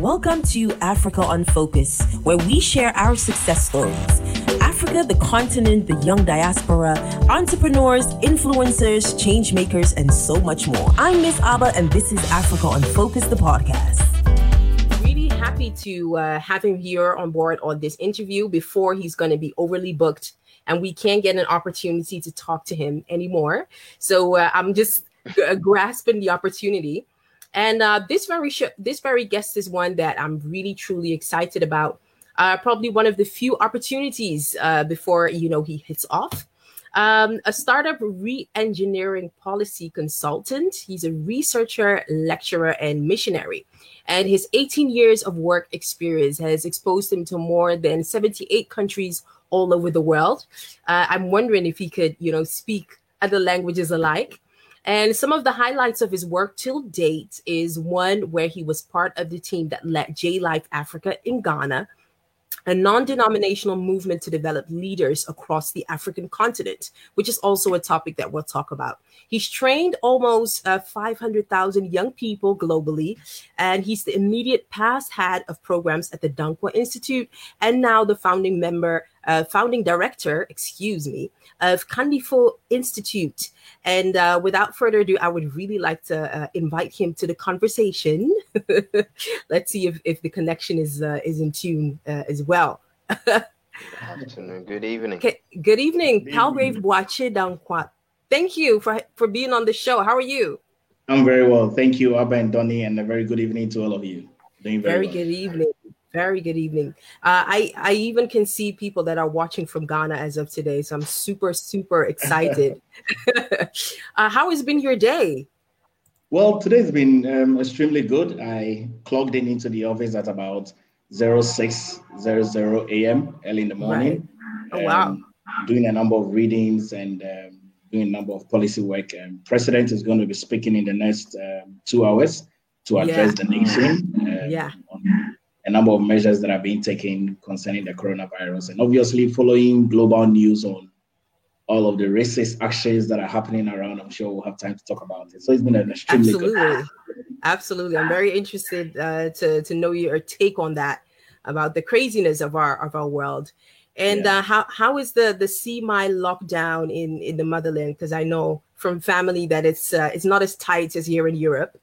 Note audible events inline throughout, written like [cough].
Welcome to Africa on Focus, where we share our success stories. Africa, the continent, the young diaspora, entrepreneurs, influencers, change makers, and so much more. I'm Miss Abba, and this is Africa on Focus, the podcast. Really happy to uh, have him here on board on this interview before he's going to be overly booked and we can't get an opportunity to talk to him anymore. So uh, I'm just uh, grasping the opportunity. And uh, this very sh- this very guest is one that I'm really truly excited about. Uh, probably one of the few opportunities uh, before you know he hits off. Um, a startup re-engineering policy consultant. He's a researcher, lecturer, and missionary. And his 18 years of work experience has exposed him to more than 78 countries all over the world. Uh, I'm wondering if he could, you know, speak other languages alike. And some of the highlights of his work till date is one where he was part of the team that led J Life Africa in Ghana, a non denominational movement to develop leaders across the African continent, which is also a topic that we'll talk about. He's trained almost uh, 500,000 young people globally, and he's the immediate past head of programs at the Danquah Institute and now the founding member uh, founding director, excuse me, of Kandifo Institute. And uh, without further ado, I would really like to uh, invite him to the conversation. [laughs] Let's see if, if the connection is uh, is in tune uh, as well. afternoon. Good evening. Okay. Good evening, Palgrave Boakye Danquah. Thank you for for being on the show. How are you? I'm very well. Thank you, Abba and Donnie, and a very good evening to all of you. Doing very, very well. good evening. Very good evening. Uh, I I even can see people that are watching from Ghana as of today, so I'm super super excited. [laughs] [laughs] uh, how has been your day? Well, today's been um, extremely good. I clogged in into the office at about 0600 a.m. early in the morning. Right. Oh wow! Um, doing a number of readings and um, doing a number of policy work. Um, President is going to be speaking in the next um, two hours to address yeah. the nation. Um, yeah. A number of measures that are being taken concerning the coronavirus, and obviously following global news on all of the racist actions that are happening around. I'm sure we'll have time to talk about it. So it's been an extremely absolutely, good. absolutely. I'm very interested uh, to to know your take on that about the craziness of our of our world. And yeah. uh, how how is the the semi lockdown in in the motherland? Because I know from family that it's uh, it's not as tight as here in Europe.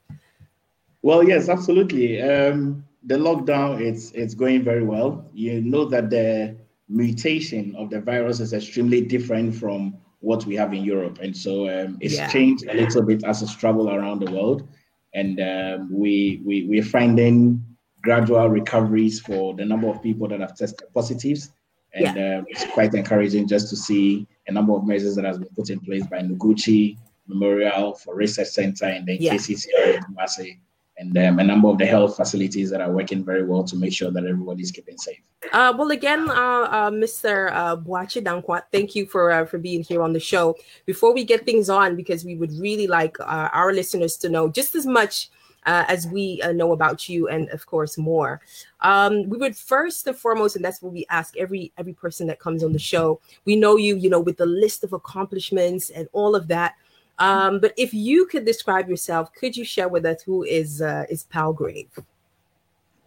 Well, yes, absolutely. Um, the lockdown it's it's going very well. You know that the mutation of the virus is extremely different from what we have in Europe, and so um, it's yeah. changed a little bit as it's traveled around the world, and um, we we we're finding gradual recoveries for the number of people that have tested positives, and yeah. um, it's quite encouraging just to see a number of measures that has been put in place by Noguchi Memorial for Research Center and then yeah. KCCR in Kumasi and um, a number of the health facilities that are working very well to make sure that everybody's keeping safe. Uh, well, again, uh, uh, Mr. Uh, Boakye Danquah, thank you for uh, for being here on the show. Before we get things on, because we would really like uh, our listeners to know just as much uh, as we know about you, and of course more. Um, we would first and foremost, and that's what we ask every every person that comes on the show. We know you, you know, with the list of accomplishments and all of that. Um, but if you could describe yourself, could you share with us who is uh, is Palgrave?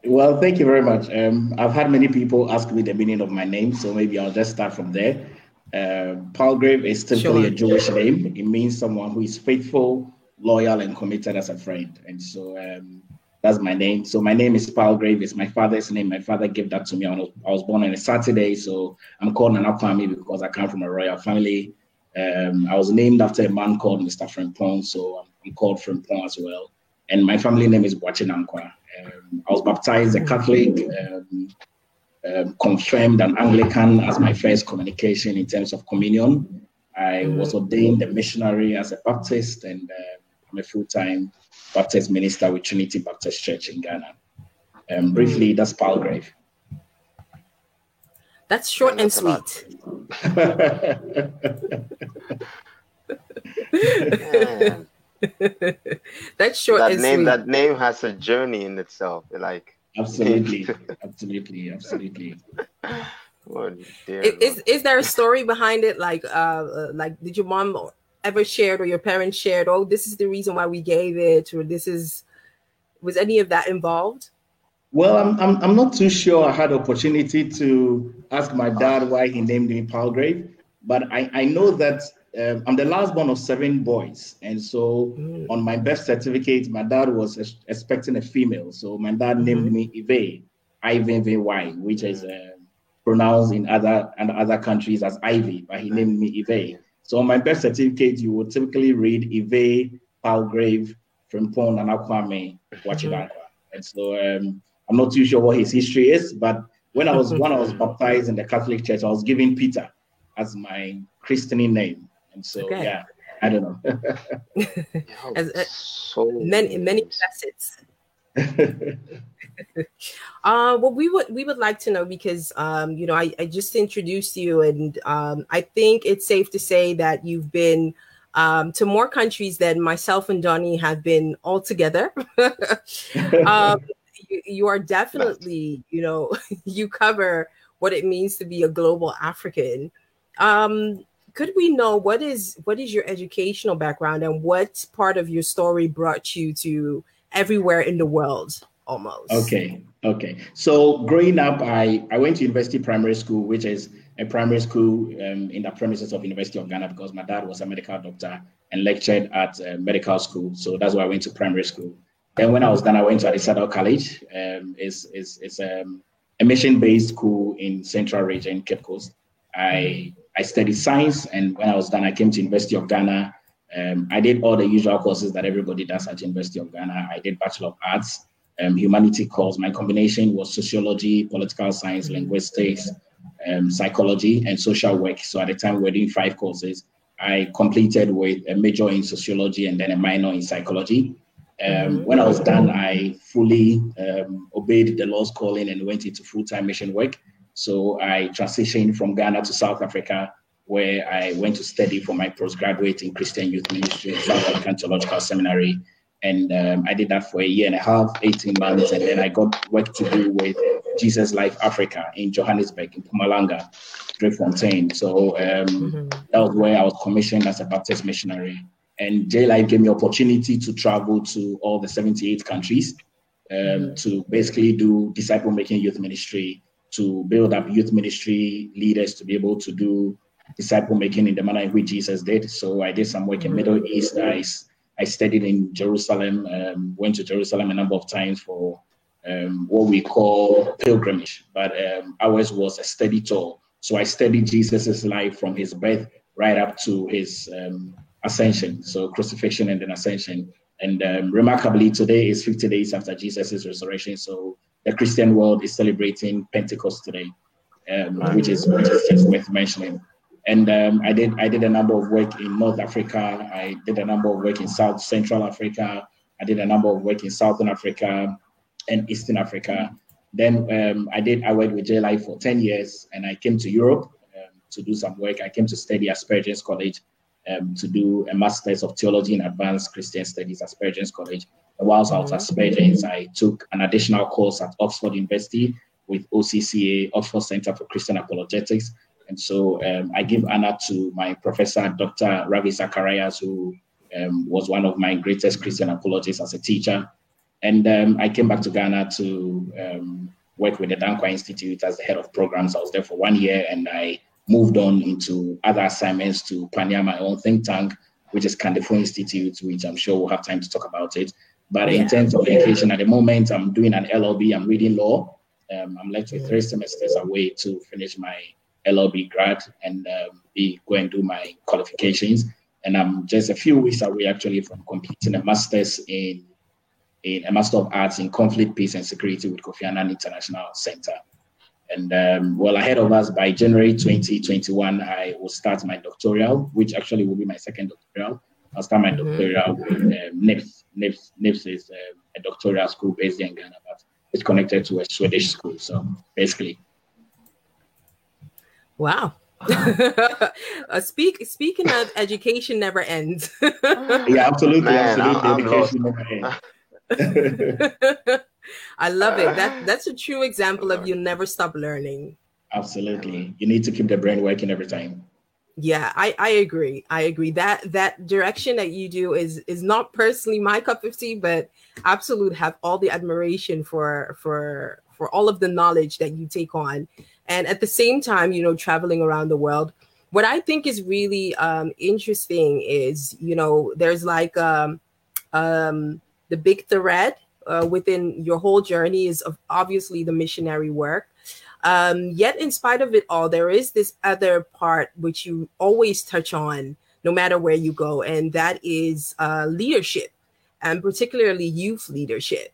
Well, thank you very much. Um, I've had many people ask me the meaning of my name, so maybe I'll just start from there. Uh, Palgrave is typically sure. a Jewish name. It means someone who is faithful, loyal, and committed as a friend. And so um, that's my name. So my name is Palgrave. It's my father's name. My father gave that to me. I was born on a Saturday, so I'm called Nana Kwame because I come from a royal family. Um, I was named after a man called Mr. Frimpong, so I'm, called Frimpong as well. And my family name is Boakye-Danquah. Um, I was baptized a Catholic, um, um, confirmed an Anglican as my first communication in terms of communion. I was ordained a missionary as a Baptist, and uh, I'm a full-time Baptist minister with Trinity Baptist Church in Ghana. Um, briefly, that's Palgrave. That's short and sweet. [laughs] [laughs] That's short that and name, sweet. That name has a journey in itself. Like absolutely, [laughs] absolutely, absolutely. Oh, is, is there a story behind it? Like, uh, uh, like did your mom ever shared or your parents shared? Oh, this is the reason why we gave it, or this is was any of that involved? Well, I'm, I'm, I'm not too sure I had opportunity to ask my dad why he named me Palgrave, but I, I know that um, I'm the last one of seven boys. And so mm. on my birth certificate, my dad was ex- expecting a female. So my dad mm-hmm. named me Ive, I-V-V-Y, which is uh, pronounced in other and other countries as Ivy, but he named me Ive. So on my birth certificate, you would typically read Ive Palgrave Frimpong Nana Kwame Boakye-Danquah. And so um, I'm not too sure what his history is, but when I was when I was baptized in the Catholic Church, I was given Peter as my christening name. And so okay. yeah, I don't know. [laughs] as, uh, so many many facets. [laughs] uh, well, we would we would like to know because um, you know I, I just introduced you, and um, I think it's safe to say that you've been um, to more countries than myself and Donnie have been all together. [laughs] um, you, you, are definitely, you know, [laughs] you cover what it means to be a global African. Um, could we know what is what is your educational background and what part of your story brought you to everywhere in the world almost? Okay, okay. So growing up, I I went to University Primary School, which is a primary school um, in the premises of University of Ghana because my dad was a medical doctor and lectured at uh, medical school. So that's why I went to primary school. Then when I was done, I went to Adisadel College. Um, it's it's, it's um, a mission-based school in Central Region, Cape Coast. I I studied science, and when I was done, I came to University of Ghana. Um, I did all the usual courses that everybody does at University of Ghana. I did Bachelor of Arts, um, humanity course. My combination was sociology, political science, linguistics, um, psychology, and social work. So at the time, we were doing five courses. I completed with a major in sociology and then a minor in psychology. Um, mm-hmm. When I was done, I fully um, obeyed the Lord's calling and went into full time mission work. So I transitioned from Ghana to South Africa, where I went to study for my postgraduate in Christian Youth Ministry in South African Theological Seminary. And um, I did that for a year and a half, 18 months. And then I got work to do with Jesus Life Africa in Johannesburg, in Mpumalanga, Driefontein. So um, mm-hmm. that was where I was commissioned as a Baptist missionary. And J Life gave me opportunity to travel to all the 78 countries um, mm-hmm. to basically do disciple making youth ministry, to build up youth ministry leaders to be able to do disciple making in the manner in which Jesus did. So I did some work in Middle East. I, I studied in Jerusalem, um, went to Jerusalem a number of times for um, what we call pilgrimage, but um, ours was a study tour. So I studied Jesus's life from his birth right up to his um, ascension, so crucifixion and then ascension. And um, remarkably, today is 50 days after Jesus' resurrection. So the Christian world is celebrating Pentecost today, um, which is which is just worth mentioning. And um, I did I did a number of work in North Africa. I did a number of work in South Central Africa. I did a number of work in Southern Africa and Eastern Africa. Then um, I did I worked with JLI for 10 years and I came to Europe um, to do some work. I came to study at Spurgeon's College um, to do a Master's of Theology in Advanced Christian Studies at Spurgeon's College. And whilst I was at Spurgeon's, I took an additional course at Oxford University with OCCA, Oxford Center for Christian Apologetics. And so um, I give honor to my professor, Dr. Ravi Zacharias, who um, was one of my greatest Christian apologists as a teacher. And um, I came back to Ghana to um, work with the Danquah Institute as the head of programs. I was there for one year and I moved on into other assignments to pioneer my own think tank, which is Kandifo Institute, which I'm sure we'll have time to talk about it. But yeah. in terms of education, at the moment, I'm doing an LLB, I'm reading law. Um, I'm with three semesters away to finish my LLB grad and um, be go and do my qualifications. And I'm just a few weeks away actually from completing a master's in in a Master of Arts in Conflict, Peace and Security with Kofi Annan International Center. And um, well, ahead of us by January 2021, I will start my doctoral, which actually will be my second doctoral. I'll start my mm-hmm. doctoral with um, NIPS. NIPS, NIPS is um, a doctoral school based in Ghana, but it's connected to a Swedish school. So basically. Wow. [laughs] uh, speak speaking of education never ends. [laughs] yeah, absolutely, Man, absolutely. I'm, I'm never ends. [laughs] I love it. That [laughs] that's a true example of you never stop learning. Absolutely. You need to keep the brain working every time. Yeah, I, I agree. I agree that that direction that you do is is not personally my cup of tea, but absolute have all the admiration for for for all of the knowledge that you take on, and at the same time, you know, traveling around the world. What I think is really um, interesting is, you know, there's like um, um, the big thread uh, within your whole journey is obviously the missionary work um, yet, in spite of it all, there is this other part which you always touch on, no matter where you go, and that is uh, leadership, and particularly youth leadership.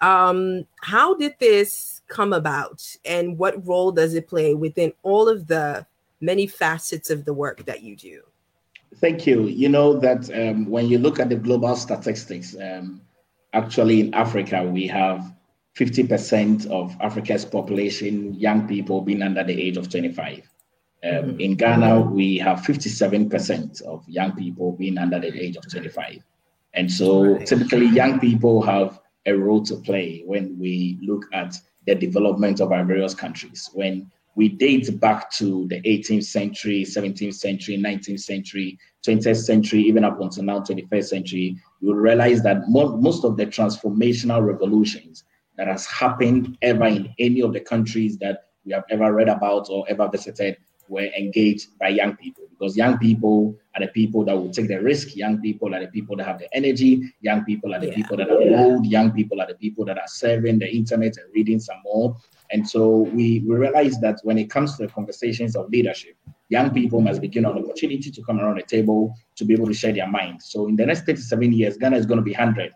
Um, how did this come about, and what role does it play within all of the many facets of the work that you do? Thank you. You know that um, when you look at the global statistics, um, actually in Africa, we have 50% of Africa's population, young people being under the age of 25. Um, mm-hmm. In Ghana, we have 57% of young people being under the age of 25. And so typically, young people have a role to play when we look at the development of our various countries. When we date back to the 18th century, 17th century, 19th century, 20th century, even up until now, 21st century, you will realize that mo- most of the transformational revolutions that has happened ever in any of the countries that we have ever read about or ever visited were engaged by young people because young people are the people that will take the risk. Young people are the people that have the energy. Young people are the yeah. people that are old. Young people are the people that are serving the internet and reading some more. And so we, we realize that when it comes to the conversations of leadership, young people must be given an opportunity to come around the table to be able to share their mind. So in the next 37 years, Ghana is going to be 100.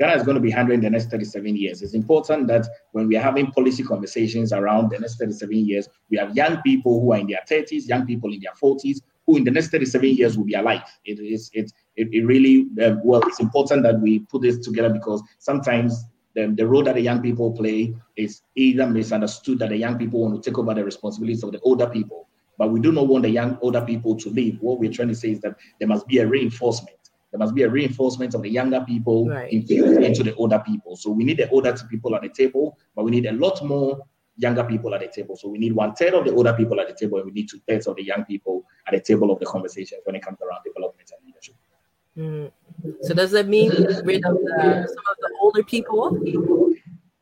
Ghana is going to be 100 in the next 37 years. It's important that when we are having policy conversations around the next 37 years, we have young people who are in their 30s, young people in their 40s, who in the next 37 years will be alive. It is it it, it really uh, well. It's important that we put this together because sometimes the, the role that the young people play is either misunderstood that the young people want to take over the responsibilities of the older people, but we do not want the young older people to leave. What we're trying to say is that there must be a reinforcement there must be a reinforcement of the younger people right. infused into the older people. So we need the older people at the table, but we need a lot more younger people at the table. So we need one third of the older people at the table, and we need two thirds of the young people at the table of the conversation when it comes around development and leadership. Mm. So does that mean rid of the, some of the older people?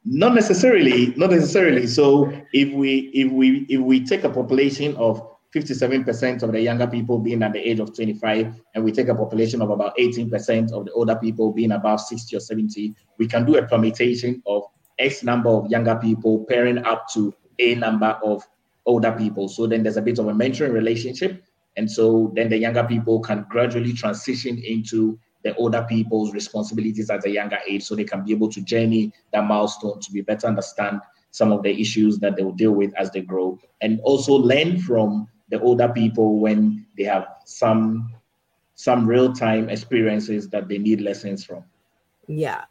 Not necessarily. Not necessarily. So if we if we if we take a population of 57% of the younger people being at the age of 25, and we take a population of about 18% of the older people being above 60 or 70, we can do a permutation of X number of younger people pairing up to A number of older people. So then there's a bit of a mentoring relationship. And so then the younger people can gradually transition into the older people's responsibilities at a younger age so they can be able to journey that milestone to be better understand some of the issues that they will deal with as they grow and also learn from the older people when they have some some real time experiences that they need lessons from. Yeah.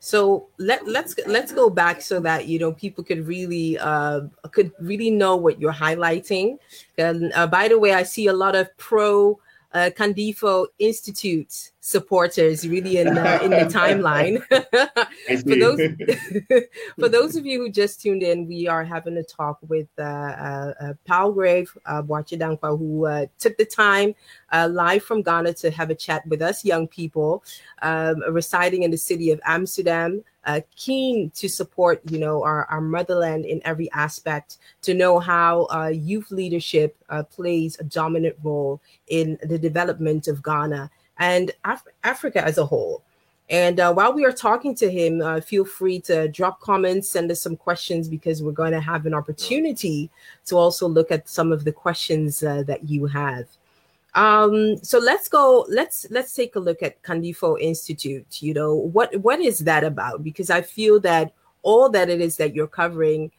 So let let's let's go back so that you know people could really uh could really know what you're highlighting. And uh, by the way, I see a lot of pro uh, Kandifo Institute supporters really in the, in the timeline. [laughs] [laughs] for those [laughs] for those of you who just tuned in, we are having a talk with uh, uh, uh Palgrave uh, Boakye-Danquah, who uh, took the time uh, live from Ghana to have a chat with us, young people um, residing in the city of Amsterdam uh, keen to support, you know, our, our motherland in every aspect, to know how uh, youth leadership uh, plays a dominant role in the development of Ghana and Af- Africa as a whole. And uh, while we are talking to him, uh, feel free to drop comments, send us some questions because we're going to have an opportunity to also look at some of the questions uh, that you have. Um, so let's go. Let's let's take a look at Kandifo Institute. You know what what is that about? Because I feel that all that it is that you're covering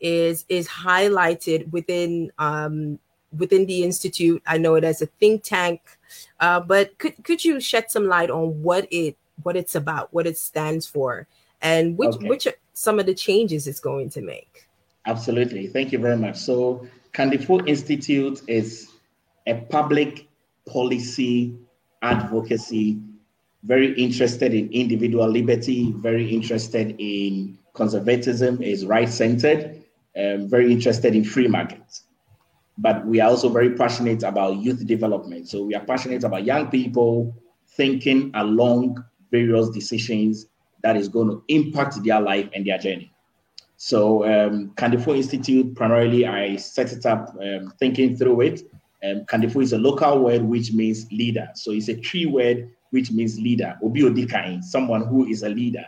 is is highlighted within um, within the institute. I know it as a think tank, uh, but could could you shed some light on what it what it's about, what it stands for, and which okay. which are some of the changes it's going to make? Absolutely. Thank you very much. So Kandifo Institute is a public policy advocacy, very interested in individual liberty, very interested in conservatism, is right centered, um, very interested in free markets. but we are also very passionate about youth development. So we are passionate about young people thinking along various decisions that is going to impact their life and their journey. So um, Kandifo Institute, primarily I set it up um, thinking through it. Um, Kandifo is a local word which means leader. So it's a tree word which means leader. Obi Odikain, someone who is a leader.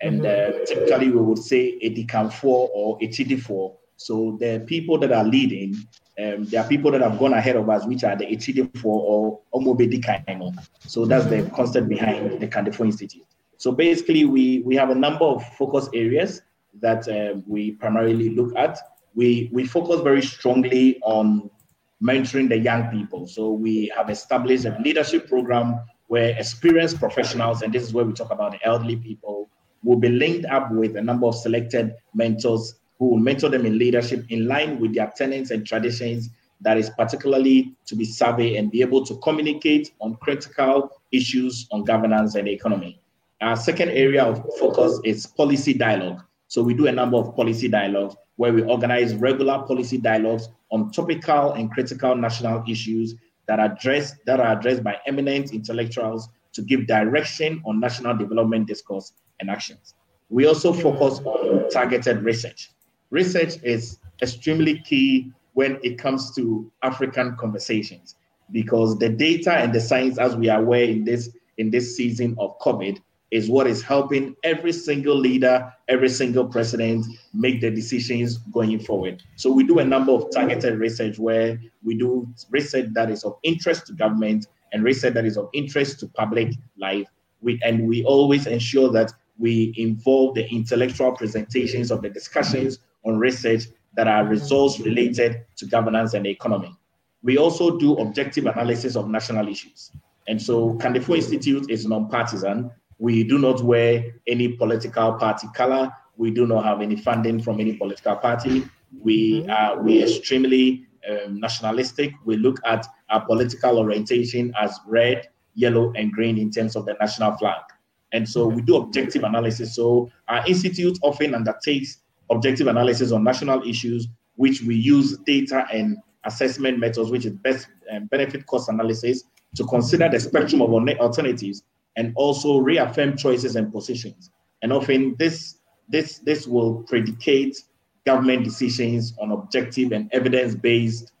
And mm-hmm. uh, typically we would say a Dikanfo or a Chidifo. So the people that are leading, um, there are people that have gone ahead of us, which are the Echidifo or Omobedikaino. So that's the concept behind the Kandifo Institute. So basically, we, we have a number of focus areas that uh, we primarily look at. We, we focus very strongly on mentoring the young people. So we have established a leadership program where experienced professionals, and this is where we talk about the elderly people, will be linked up with a number of selected mentors who will mentor them in leadership in line with their tenets and traditions that is particularly to be savvy and be able to communicate on critical issues on governance and economy. Our second area of focus is policy dialogue. So we do a number of policy dialogues where we organize regular policy dialogues on topical and critical national issues that are addressed that are addressed by eminent intellectuals to give direction on national development discourse and actions. We also focus on targeted research. Research is extremely key when it comes to African conversations because the data and the science, as we are aware in this in this season of COVID, is what is helping every single leader, every single president make the decisions going forward. So we do a number of targeted research where we do research that is of interest to government and research that is of interest to public life. We, and we always ensure that we involve the intellectual presentations of the discussions on research that are results related to governance and economy. We also do objective analysis of national issues. And so Kandifo Institute is non-partisan we do not wear any political party color. We do not have any funding from any political party. We mm-hmm. are we extremely um, nationalistic. We look at our political orientation as red, yellow, and green in terms of the national flag. And so we do objective analysis. So our institute often undertakes objective analysis on national issues, which we use data and assessment methods, which is best um, benefit cost analysis, to consider the spectrum of alternatives and also reaffirm choices and positions. And often this, this, this will predicate government decisions on objective and evidence-based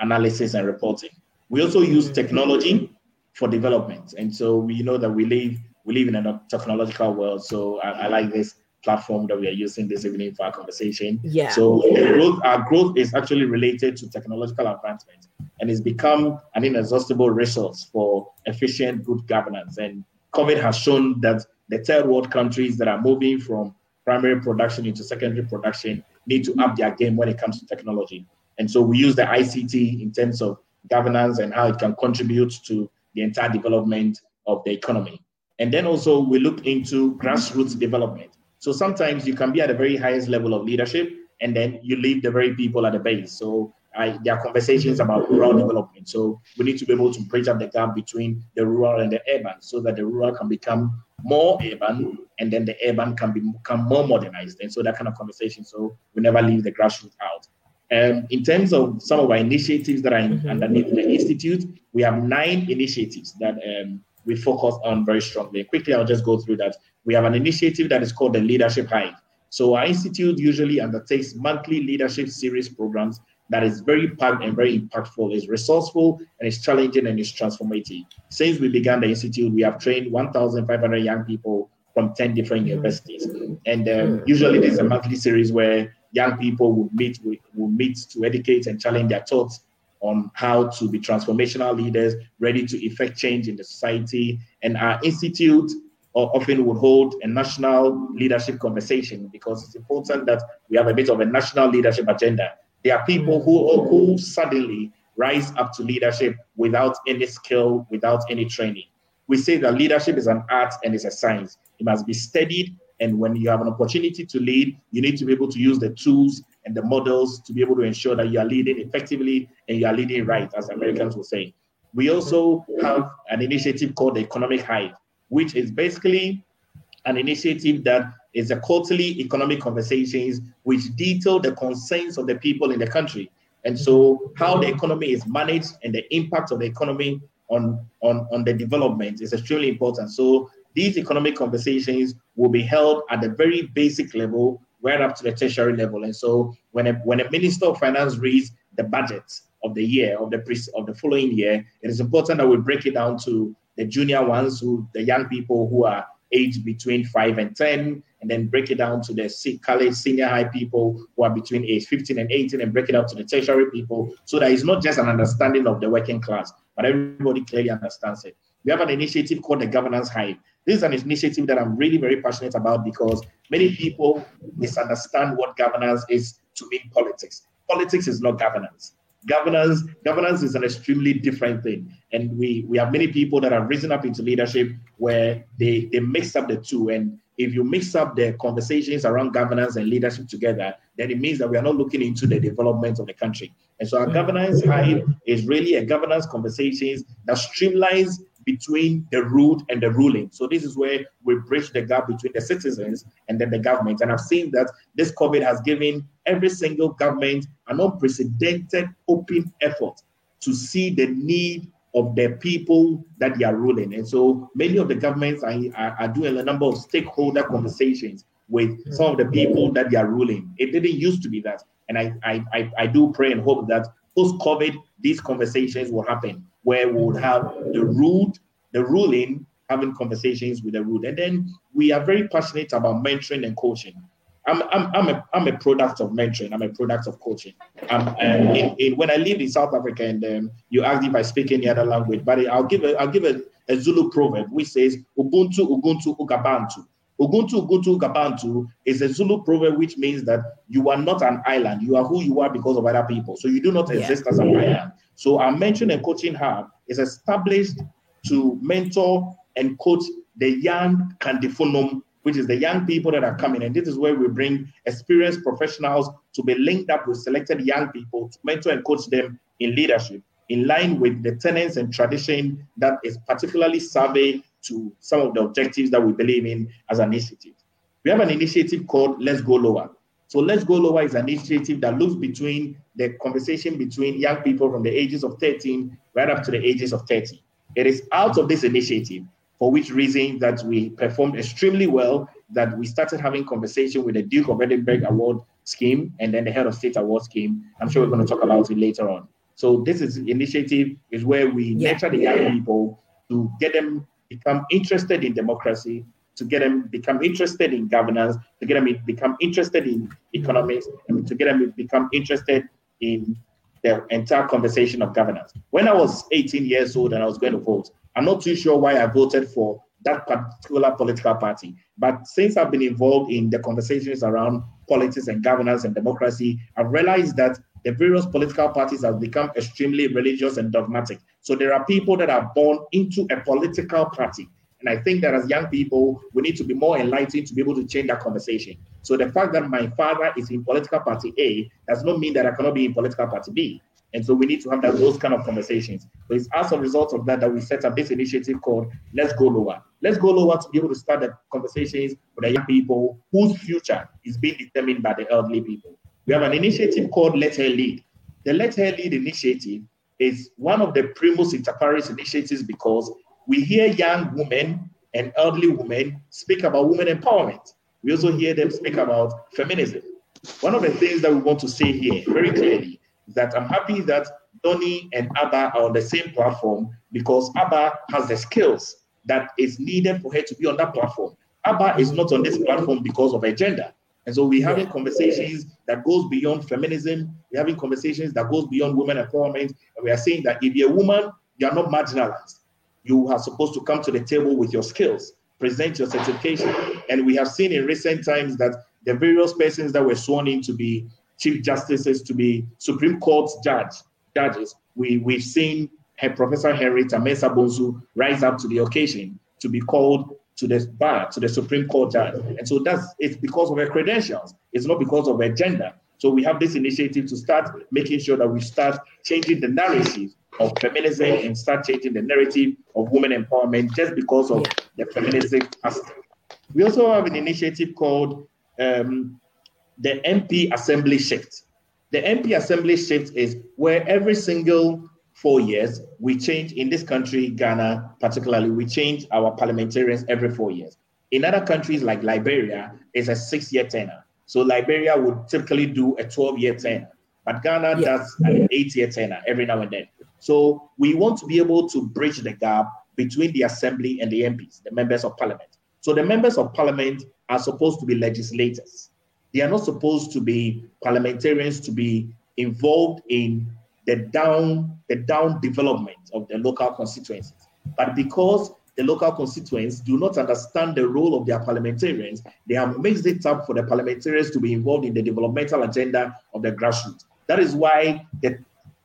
analysis and reporting. We also use mm-hmm. technology for development. And so we know that we live, we live in a technological world. So I, I like this platform that we are using this evening for our conversation. Yeah. So growth, our growth is actually related to technological advancement and it's become an inexhaustible resource for efficient good governance. And COVID has shown that the third world countries that are moving from primary production into secondary production need to up their game when it comes to technology. And so we use the ICT in terms of governance and how it can contribute to the entire development of the economy. And then also we look into grassroots development. So sometimes you can be at the very highest level of leadership and then you leave the very people at the base. So I, there are conversations about rural development. So we need to be able to bridge up the gap between the rural and the urban so that the rural can become more urban and then the urban can become more modernized. And so that kind of conversation. So we never leave the grassroots out. Um, in terms of some of our initiatives that are mm-hmm. underneath the Institute, we have nine initiatives that um, we focus on very strongly. Quickly, I'll just go through that. We have an initiative that is called the Leadership Hive. So our institute usually undertakes monthly leadership series programs that is very packed and very impactful, is resourceful, and is challenging and is transformative. Since we began the institute, we have trained 1,500 young people from 10 different mm. universities. And um, usually there's a monthly series where young people will meet, will meet to educate and challenge their thoughts on how to be transformational leaders, ready to effect change in the society. And our institute often would hold a national leadership conversation because it's important that we have a bit of a national leadership agenda there are people who, mm. who suddenly rise up to leadership without any skill, without any training. We say that leadership is an art and it's a science. It must be studied. And when you have an opportunity to lead, you need to be able to use the tools and the models to be able to ensure that you are leading effectively and you are leading right, as Americans will say. We also have an initiative called the Economic Hive, which is basically an initiative that is the quarterly economic conversations which detail the concerns of the people in the country. And so, how the economy is managed and the impact of the economy on, on, on the development is extremely important. So, these economic conversations will be held at the very basic level, right up to the tertiary level. And so, when a, when a minister of finance reads the budget of the year of the pre- of the following year, it is important that we break it down to the junior ones, who the young people who are aged between five and ten, and then break it down to the college senior high people who are between age 15 and 18, and break it out to the tertiary people, so that it's not just an understanding of the working class, but everybody clearly understands it. We have an initiative called the Governance Hive. This is an initiative that I'm really very passionate about because many people misunderstand what governance is to mean politics. Politics is not governance governance governance is an extremely different thing and we we have many people that have risen up into leadership where they they mix up the two and if you mix up the conversations around governance and leadership together then it means that we are not looking into the development of the country and so our governance hive is really a governance conversations that streamlines between the ruled and the ruling. So this is where we bridge the gap between the citizens and then the government. And I've seen that this COVID has given every single government an unprecedented open effort to see the need of the people that they are ruling. And so many of the governments are, are, are doing a number of stakeholder conversations with some of the people that they are ruling. It didn't used to be that. And I, I, I, do pray and hope that post COVID, these conversations will happen where we would have the root, the ruling, having conversations with the root. And then we are very passionate about mentoring and coaching. I'm, I'm, I'm, a, I'm a product of mentoring. I'm a product of coaching. Um, in, in, when I lived in South Africa, and um, you asked if I speak any other language, but I'll give a, I'll give a, a Zulu proverb which says Ubuntu, Ubuntu, Ugabantu. Ubuntu, Ubuntu, Ugabantu is a Zulu proverb which means that you are not an island. You are who you are because of other people. So you do not exist yeah. as an island. So our mentoring and coaching hub is established to mentor and coach the young Kandifunum, which is the young people that are coming. And this is where we bring experienced professionals to be linked up with selected young people to mentor and coach them in leadership, in line with the tenets and tradition that is particularly survey to some of the objectives that we believe in as an initiative. We have an initiative called Let's Go Lower. So Let's Go Lower is an initiative that looks between the conversation between young people from the ages of 13 right up to the ages of 30. It is out of this initiative, for which reason that we performed extremely well, that we started having conversation with the Duke of Edinburgh Award scheme and then the Head of State Award scheme. I'm sure we're going to talk about it later on. So this is initiative is where we yeah. nurture the young people to get them become interested in democracy, to get them become interested in governance, to get them become interested in economics, and to get them become interested in the entire conversation of governance. When I was 18 years old and I was going to vote, I'm not too sure why I voted for that particular political party. But since I've been involved in the conversations around politics and governance and democracy, I've realized that the various political parties have become extremely religious and dogmatic. So there are people that are born into a political party and I think that as young people, we need to be more enlightened to be able to change that conversation. So the fact that my father is in political party A does not mean that I cannot be in political party B. And so we need to have that, those kind of conversations. So it's as a result of that that we set up this initiative called Let's Go Lower. Let's Go Lower to be able to start the conversations with the young people whose future is being determined by the elderly people. We have an initiative called Let Her Lead. The Let Her Lead initiative is one of the primus inter pares initiatives because we hear young women and elderly women speak about women empowerment. We also hear them speak about feminism. One of the things that we want to say here very clearly that I'm happy that Donny and Abba are on the same platform because Abba has the skills that is needed for her to be on that platform. Abba is not on this platform because of her gender. And so we're having conversations that goes beyond feminism. We're having conversations that goes beyond women empowerment. And we are saying that if you're a woman, you're not marginalized you are supposed to come to the table with your skills, present your certification. And we have seen in recent times that the various persons that were sworn in to be chief justices, to be Supreme Court judge, judges, we, we've seen Professor Henrietta Mensa-Bonsu rise up to the occasion to be called to the bar, to the Supreme Court judge. And so that's it's because of her credentials. It's not because of her gender. So we have this initiative to start making sure that we start changing the narrative of feminism and start changing the narrative of women empowerment just because of the feminism aspect. We also have an initiative called um, the MP Assembly Shift. The MP assembly shift is where every single four years we change in this country, Ghana particularly, we change our parliamentarians every four years. In other countries like Liberia, it's a six-year tenure. So Liberia would typically do a 12-year tenure, but Ghana yeah. does an eight-year tenure every now and then. So we want to be able to bridge the gap between the assembly and the MPs, the members of parliament. So the members of parliament are supposed to be legislators. They are not supposed to be parliamentarians to be involved in the down the down development of the local constituencies. But because the local constituents do not understand the role of their parliamentarians, they have mixed it up for the parliamentarians to be involved in the developmental agenda of the grassroots. That is why the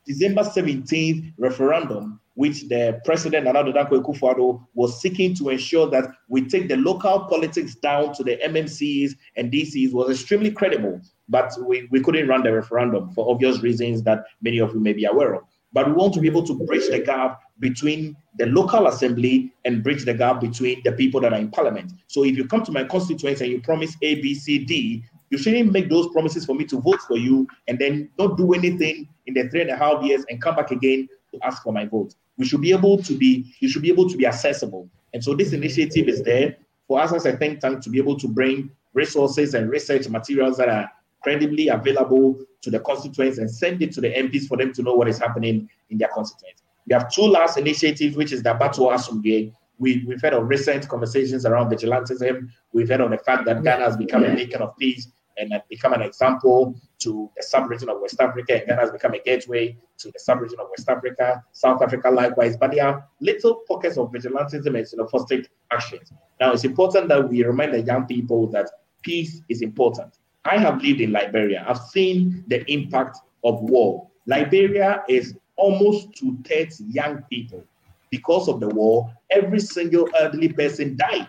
December 17th referendum, which the president Nana Dankwa Akufo-Addo was seeking to ensure that we take the local politics down to the MMCs and DCs, was extremely credible. But we, we couldn't run the referendum for obvious reasons that many of you may be aware of. But we want to be able to bridge the gap between the local assembly and bridge the gap between the people that are in parliament. So if you come to my constituents and you promise A, B, C, D, you shouldn't make those promises for me to vote for you and then not do anything in the three and a half years and come back again to ask for my vote. We should be able to be, you should be able to be accessible. And so this initiative is there for us as a think tank to be able to bring resources and research materials that are credibly available to the constituents and send it to the MPs for them to know what is happening in their constituents. We have two last initiatives, which is the Battle Asumge. We, we've heard of recent conversations around vigilantism. We've heard of the fact that Ghana has become a beacon of peace and has become an example to the sub-region of West Africa, and Ghana has become a gateway to the sub-region of West Africa, South Africa likewise. But there are little pockets of vigilantism and xenophobic actions. Now, it's important that we remind the young people that peace is important. I have lived in Liberia. I've seen the impact of war. Liberia is almost two thirds young people. Because of the war, every single elderly person died.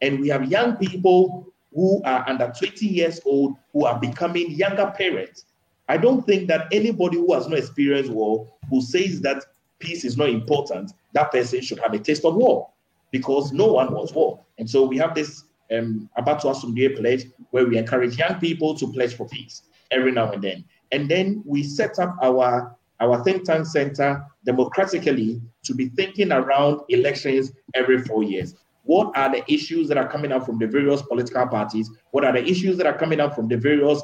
And we have young people who are under 20 years old who are becoming younger parents. I don't think that anybody who has no experience war who says that peace is not important, that person should have a taste of war because no one wants war. And so we have this um, Abattoir Asomdwoe pledge where we encourage young people to pledge for peace every now and then. And then we set up our, our think tank center democratically to be thinking around elections every four years. What are the issues that are coming out from the various political parties? What are the issues that are coming out from the various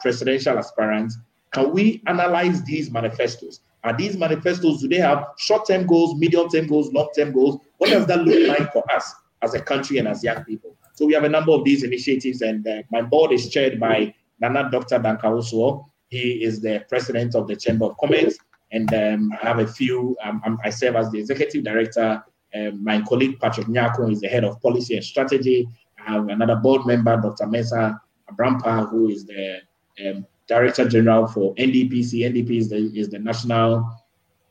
presidential aspirants? Can we analyze these manifestos? Are these manifestos, do they have short term goals, medium term goals, long term goals? What does that look like for us as a country and as young people? So we have a number of these initiatives, and uh, my board is chaired by Nana Dr. Dankwa He is the president of the Chamber of Commerce, and um, I have a few. Um, i serve as the executive director. Um, my colleague Patrick Nyako is the head of policy and strategy. I have another board member, Dr. Mesa Abrampa, who is the um, director general for NDPC. NDP is the, is the National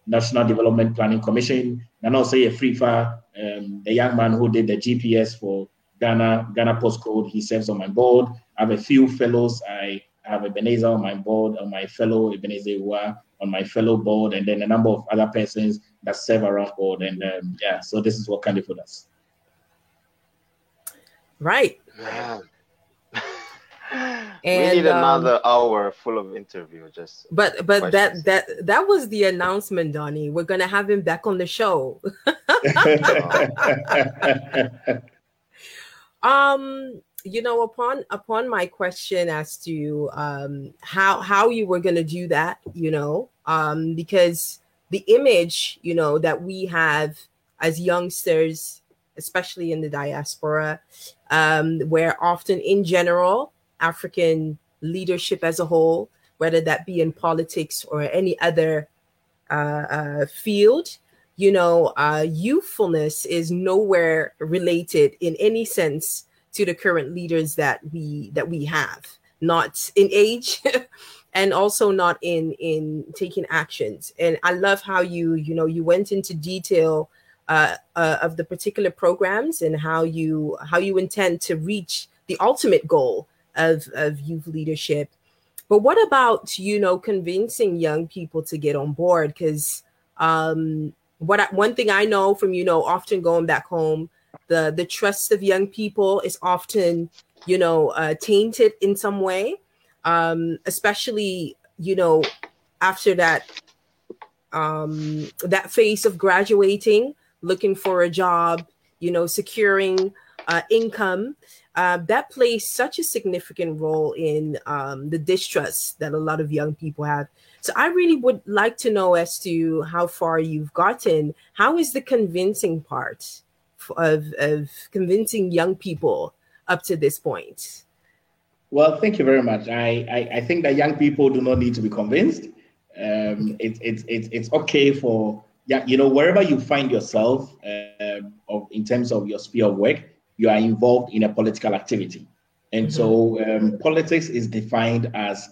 National Development Planning Commission. And also a Frifa, um, the young man who did the GPS for Ghana, Ghana postcode. He serves on my board. I have a few fellows. I have Ebenezer on my board, on my fellow Ebenezer on my fellow board, and then a number of other persons that serve around board. And um, yeah, so this is what Kandifo does. Right. Yeah. and [laughs] we need um, another hour full of interview just but but that that that was the announcement donnie we're gonna have him back on the show [laughs] Um, you know, upon upon my question as to um how how you were gonna do that, you know, um, because the image, you know, that we have as youngsters, especially in the diaspora, um, where often in general, African leadership as a whole, whether that be in politics or any other uh, uh, field, you know, uh, youthfulness is nowhere related in any sense to the current leaders that we that we have, not in age. [laughs] and also not in in taking actions. And i love how you you know you went into detail uh, uh, of the particular programs and how you how you intend to reach the ultimate goal of of youth leadership. But what about you know convincing young people to get on board? Because um what I, one thing I know from you know often going back home, the the trust of young people is often you know uh, tainted in some way, um, especially you know, after that um, that phase of graduating, looking for a job, you know, securing uh, income, uh, that plays such a significant role in um, the distrust that a lot of young people have. So I really would like to know as to how far you've gotten. How is the convincing part of, of convincing young people up to this point? Well, thank you very much. I, I, I think that young people do not need to be convinced. Um, it's it's it's it's okay for yeah, you know, wherever you find yourself, uh, of, in terms of your sphere of work, you are involved in a political activity, and so um, politics is defined as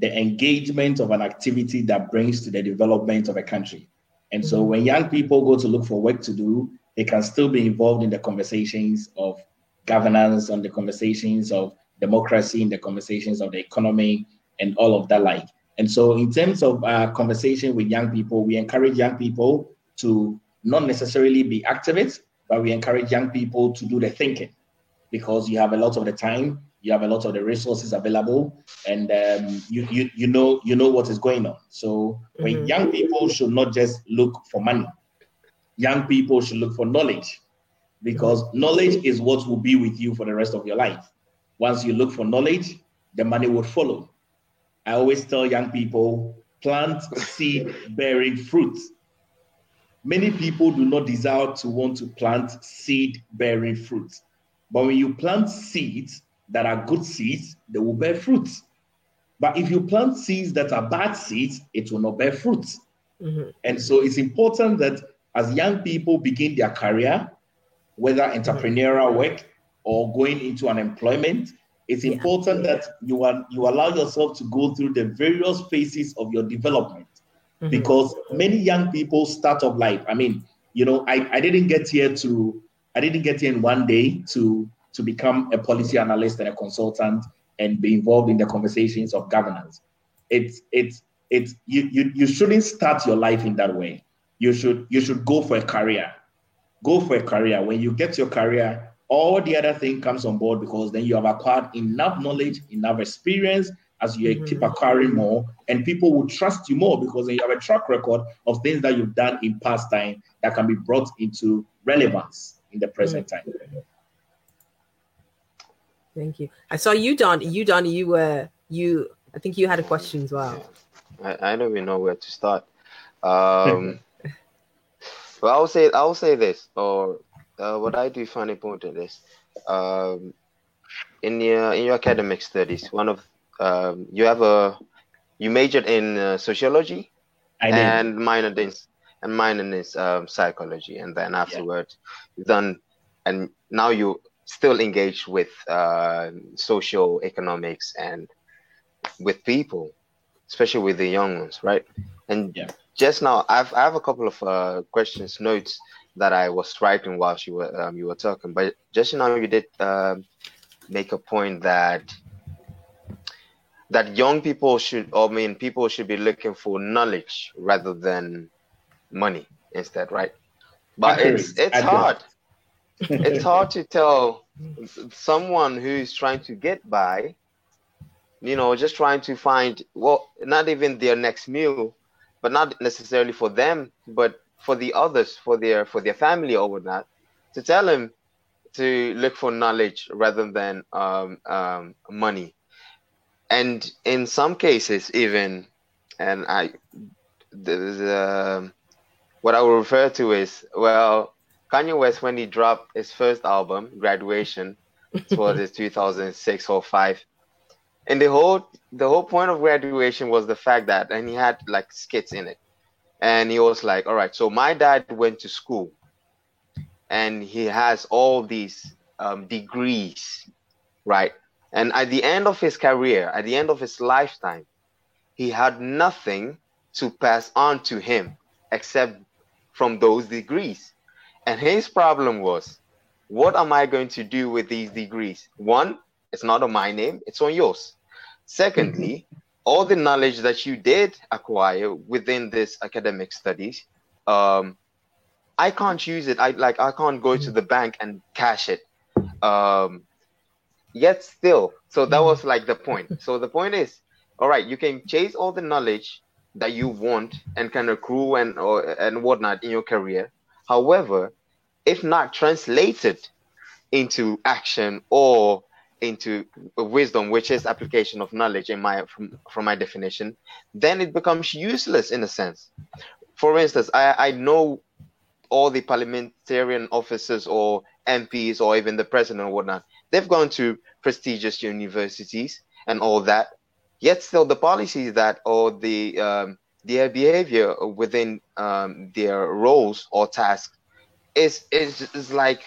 the engagement of an activity that brings to the development of a country. And so, when young people go to look for work to do, they can still be involved in the conversations of governance, on the conversations of democracy, in the conversations of the economy, and all of that like. And so, in terms of uh, conversation with young people, we encourage young people to not necessarily be activists, but we encourage young people to do the thinking because you have a lot of the time, you have a lot of the resources available, and um, you, you you know you know what is going on. So, when mm-hmm. young people should not just look for money, young people should look for knowledge because knowledge is what will be with you for the rest of your life. Once you look for knowledge, the money will follow. I always tell young people plant seed bearing fruit. Many people do not desire to want to plant seed bearing fruit. But when you plant seeds that are good seeds, they will bear fruit. But if you plant seeds that are bad seeds, it will not bear fruit. Mm-hmm. And so it's important that as young people begin their career, whether entrepreneurial work or going into an employment, it's yeah. important that you are you allow yourself to go through the various phases of your development. Mm-hmm. because many young people start off life. I mean you know I, I didn't get here to i didn't get here in one day to to become a policy analyst and a consultant and be involved in the conversations of governance. It's it's it's you, you you shouldn't start your life in that way. You should you should go for a career. Go for a career. When you get your career all the other thing comes on board because then you have acquired enough knowledge, enough experience as you mm-hmm. keep acquiring more, and people will trust you more because then you have a track record of things that you've done in past time that can be brought into relevance in the present mm-hmm. time. Thank you. I saw you, Don. You, Don. You, were you. I think you had a question as well. I, I don't even know where to start. Um, [laughs] well, I'll say I'll say this, or uh, what I do find important is um, in your in your academic studies, one of um, you have a you majored in uh, sociology and minored in and minored in um, psychology, and then afterwards yeah. done and now you still engage with uh, social economics and with people, especially with the young ones, right? And yeah. just now, I've I have a couple of uh, questions, notes that I was writing while you were um, you were talking. But just now you did uh, make a point that that young people should, I mean, people should be looking for knowledge rather than money instead, right? But it's it's hard. it's [laughs] hard to tell someone who's trying to get by, you know, just trying to find well, not even their next meal, but not necessarily for them, but for the others, for their for their family or whatnot, to tell them to look for knowledge rather than um, um, money. And in some cases, even, and I, the, um, what I will refer to is well, Kanye West when he dropped his first album, Graduation, was his [laughs] 2006 or five, and the whole the whole point of Graduation was the fact that, and he had like skits in it and he was like, "All right, so my dad went to school, and he has all these um, degrees, right? And at the end of his career, at the end of his lifetime, he had nothing to pass on to him except from those degrees. And his problem was, what am I going to do with these degrees? One, it's not on my name, it's on yours. Secondly, all the knowledge that you did acquire within this academic studies um, i can't use it. I like i can't go to the bank and cash it. Um, yet still. So that was like the point. So the point is all right, you can chase all the knowledge that you want and can accrue and or and whatnot in your career. However, if not translated into action or into wisdom, which is application of knowledge in my from, from my definition, then it becomes useless in a sense. For instance, I, I know all the parliamentarian officers or MPs or even the president or whatnot, they've gone to prestigious universities and all that. Yet still the policies that or the um, their behavior within um, their roles or tasks is is is like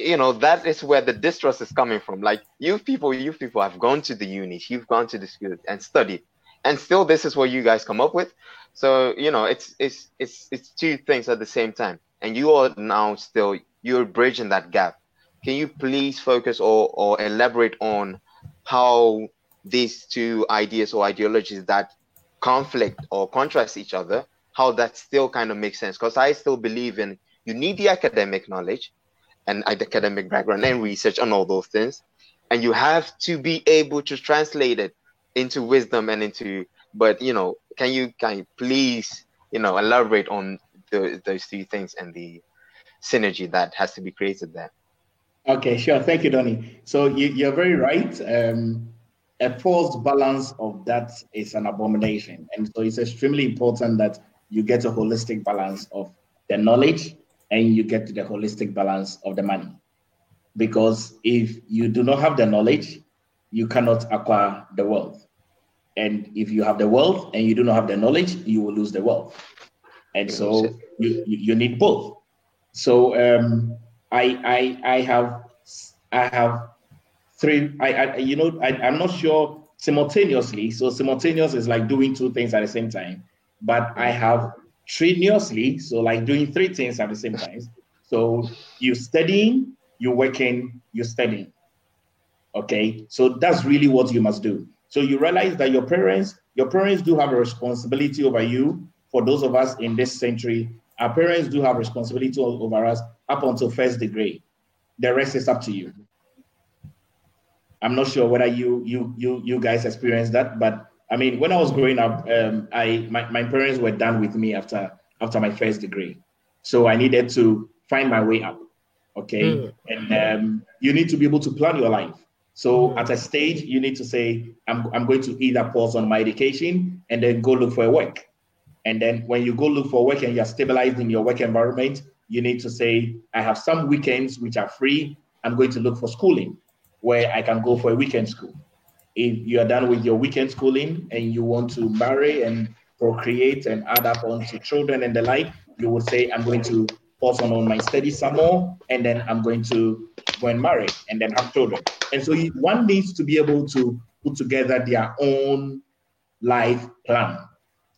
you know that is where the distrust is coming from. Like you people you people have gone to the unis you've gone to the school and studied and still this is what you guys come up with. So you know it's it's it's it's two things at the same time and you are now still you're bridging that gap. Can you please focus or or elaborate on how these two ideas or ideologies that conflict or contrast each other how that still kind of makes sense? Because i still believe in you need the academic knowledge and academic background and research and all those things. And you have to be able to translate it into wisdom and into, but you know, can you, can you please, you know, elaborate on the, those two things and the synergy that has to be created there? Okay, sure. Thank you, Donny. So you, are very right. Um, a forced balance of that is an abomination. And so it's extremely important that you get a holistic balance of the knowledge and you get to the holistic balance of the money. Because if you do not have the knowledge, you cannot acquire the wealth. And if you have the wealth and you do not have the knowledge, you will lose the wealth. And so you, you need both. So um, I, I, I have I have three. I, I you know I, I'm not sure simultaneously. So simultaneous is like doing two things at the same time. But I have strenuously, so like doing three things at the same time. So you're studying, you're working, you're studying. Okay, so that's really what you must do. So you realize that your parents, your parents do have a responsibility over you. For those of us in this century, our parents do have responsibility over us up until first degree. The rest is up to you. I'm not sure whether you you you you guys experience that, but I mean, when I was growing up, um, I my, my parents were done with me after after my first degree, so I needed to find my way up. Okay, mm. and um, you need to be able to plan your life. So at a stage, you need to say, I'm, I'm going to either pause on my education and then go look for a work. And then when you go look for work and you're stabilized in your work environment, you need to say, I have some weekends which are free. I'm going to look for schooling where I can go for a weekend school if you are done with your weekend schooling and you want to marry and procreate and add up onto children and the like, you would say, I'm going to pause on, on my studies some more, and then I'm going to go and marry and then have children. And so one needs to be able to put together their own life plan.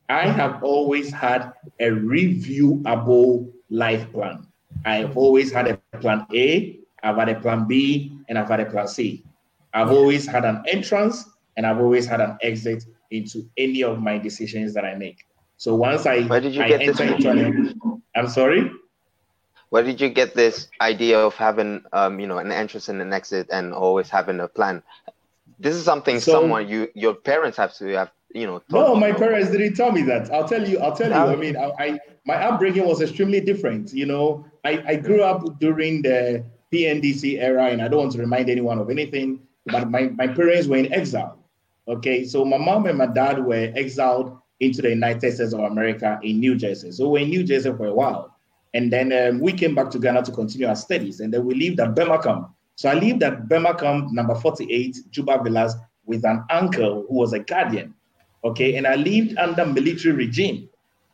I have always had a reviewable life plan. I've always had a plan A, I've had a plan B, and I've had a plan C. I've always had an entrance and I've always had an exit into any of my decisions that I make. So once I, Where did you I get enter this? into an, I'm sorry. Where did you get this idea of having, um, you know, an entrance and an exit, and always having a plan? This is something so, someone you, your parents have to have, you know. No, my parents didn't tell me that. I'll tell you. I'll tell you. I mean, I, I my upbringing was extremely different. You know, I, I grew up during the PNDC era, and I don't want to remind anyone of anything but my, my parents were in exile. Okay, so my mom and my dad were exiled into the United States of America in New Jersey. So we are in New Jersey for a while. And then um, we came back to Ghana to continue our studies. And then we lived at Burma Camp. So I lived at Burma Camp number 48, Juba Villas, with an uncle who was a guardian. Okay, and I lived under military regime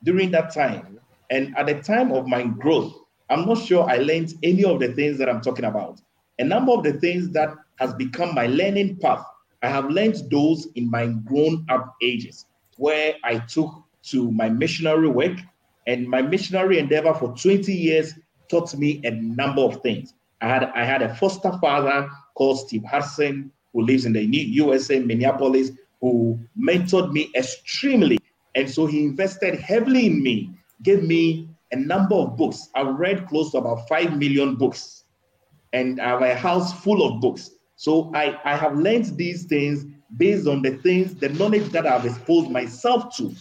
during that time. And at the time of my growth, I'm not sure I learned any of the things that I'm talking about. A number of the things that has become my learning path. I have learned those in my grown up ages, where I took to my missionary work, and my missionary endeavor for 20 years taught me a number of things. I had I had a foster father called Steve Hudson, who lives in the USA, Minneapolis, who mentored me extremely. And so he invested heavily in me, gave me a number of books. I've read close to about 5 million books, and I have a house full of books. So I, I have learned these things based on the things, the knowledge that I've exposed myself to,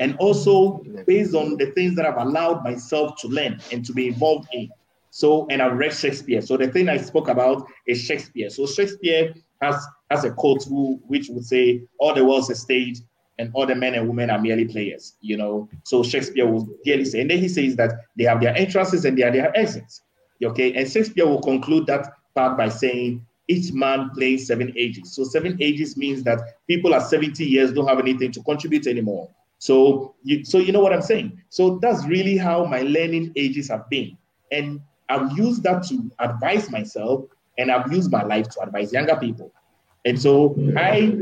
and also based on the things that I've allowed myself to learn and to be involved in. So, and I've read Shakespeare. So the thing I spoke about is Shakespeare. So Shakespeare has has a quote who, which would say, "All the world's a stage, and all the men and women are merely players." You know. So Shakespeare will clearly say, and then he says that they have their entrances and they are their exits. Okay, and Shakespeare will conclude that part by saying, each man plays seven ages. So seven ages means that people at 70 years don't have anything to contribute anymore. So you, so you know what I'm saying. So that's really how my learning ages have been, and I've used that to advise myself, and I've used my life to advise younger people. And so I,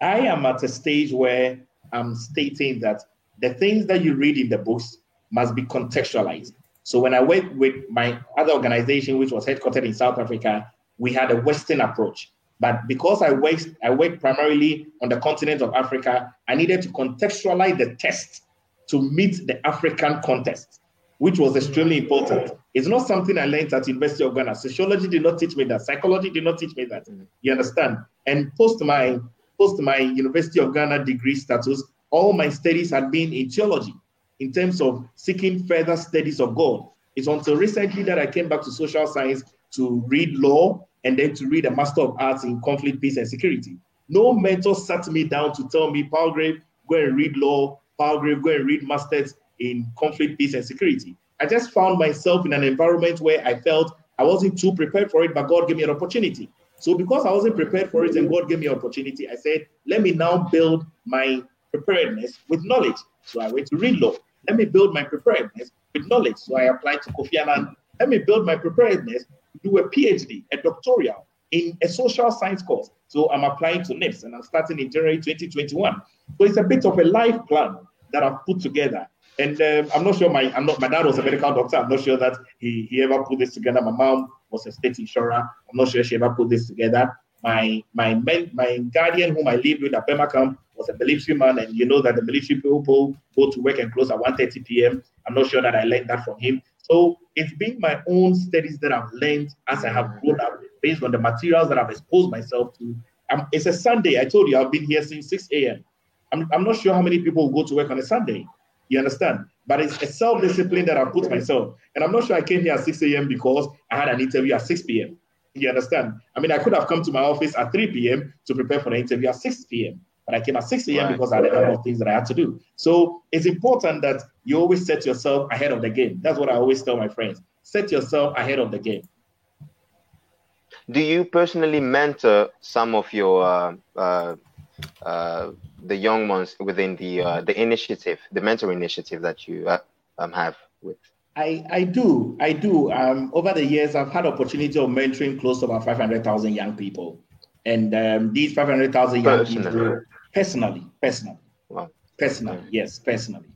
I am at a stage where I'm stating that the things that you read in the books must be contextualized. So when I worked with my other organization, which was headquartered in South Africa, we had a Western approach. But because I worked, I worked primarily on the continent of Africa, I needed to contextualize the test to meet the African context, which was extremely important. It's not something I learned at University of Ghana. Sociology did not teach me that. Psychology did not teach me that. Mm. You understand? And post my post my University of Ghana degree status, all my studies had been in theology, in terms of seeking further studies of God. It's until recently that I came back to social science to read law and then to read a Master of Arts in Conflict, Peace, and Security. No mentor sat me down to tell me, Palgrave, go and read law, Palgrave, go and read Masters in Conflict, Peace, and Security. I just found myself in an environment where I felt I wasn't too prepared for it, but God gave me an opportunity. So because I wasn't prepared for it and God gave me an opportunity, I said, let me now build my preparedness with knowledge. So I went to read law. Let me build my preparedness with knowledge. So I applied to Kofi Annan. Let me build my preparedness do a PhD, a doctoral in a social science course. So I'm applying to NIPS and I'm starting in January 2021. So it's a bit of a life plan that I've put together. And um, I'm not sure my not my dad was a medical doctor. I'm not sure that he, he ever put this together. My mom was a state insurer. I'm not sure she ever put this together. My my men, my guardian whom I lived with at Burma Camp was a military man, and you know that the military people go to work and close at 1:30 p.m. I'm not sure that I learned that from him. So it's been my own studies that I've learned as I have grown up based on the materials that I've exposed myself to. It's a Sunday. I told you I've been here since 6 a.m. I'm, I'm not sure how many people go to work on a Sunday. You understand? But it's a self-discipline that I put myself. And I'm not sure I came here at 6 a.m. because I had an interview at 6 p.m. You understand? I mean, I could have come to my office at 3 p.m. to prepare for the interview at 6 p.m. But I came at 6 a.m. Right. because I had a number of things that I had to do. So it's important that you always set yourself ahead of the game. That's what I always tell my friends. Set yourself ahead of the game. Do you personally mentor some of your uh, uh, uh, the young ones within the uh, the initiative, the mentor initiative that you uh, um, have with? I, I do. I do. Um, over the years, I've had opportunity of mentoring close to about 500,000 young people. And um, these 500,000 young people, personally, personally, wow. personally, yes, personally.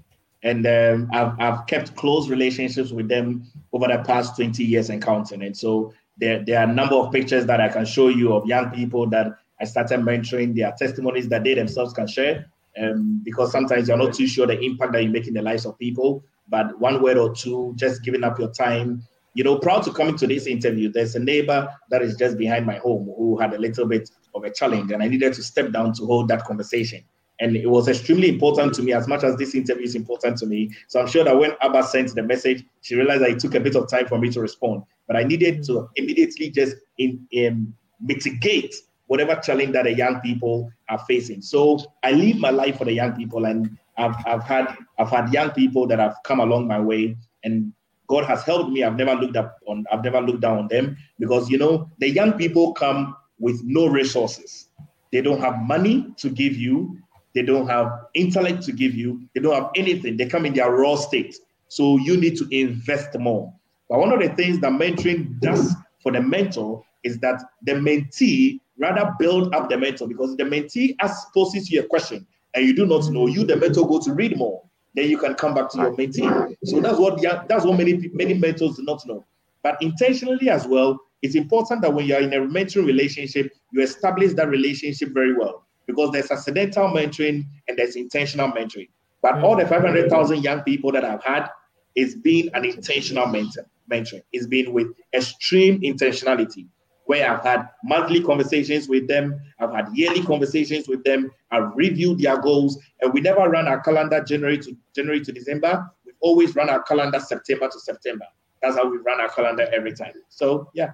And um, I've, I've kept close relationships with them over the past 20 years and counting. And so there, there are a number of pictures that I can show you of young people that I started mentoring, their testimonies that they themselves can share. Um, because sometimes you're not too sure the impact that you make in the lives of people. But one word or two, just giving up your time. You know, proud to come into this interview. There's a neighbor that is just behind my home who had a little bit of a challenge, and I needed to step down to hold that conversation. And it was extremely important to me, as much as this interview is important to me. So I'm sure that when Abba sent the message, she realized that it took a bit of time for me to respond. But I needed to immediately just in, in mitigate whatever challenge that the young people are facing. So I live my life for the young people, and I've, I've had I've had young people that have come along my way, and God has helped me. I've never looked up on I've never looked down on them because you know the young people come with no resources. They don't have money to give you. They don't have intellect to give you. They don't have anything. They come in their raw state. So you need to invest more. But one of the things that mentoring does for the mentor is that the mentee rather build up the mentor because the mentee asks poses you a question and you do not know. You, the mentor, go to read more. Then you can come back to your mentee. So that's what that's what many many mentors do not know. But intentionally as well, it's important that when you're in a mentoring relationship, you establish that relationship very well because there's accidental mentoring and there's intentional mentoring. But all the 500,000 young people that I've had, it's been an intentional mentor, mentoring. It's been with extreme intentionality. where I've had monthly conversations with them, I've had yearly conversations with them, I've reviewed their goals, and we never run our calendar January to January to December. We always run our calendar September to September. That's how we run our calendar every time. So yeah.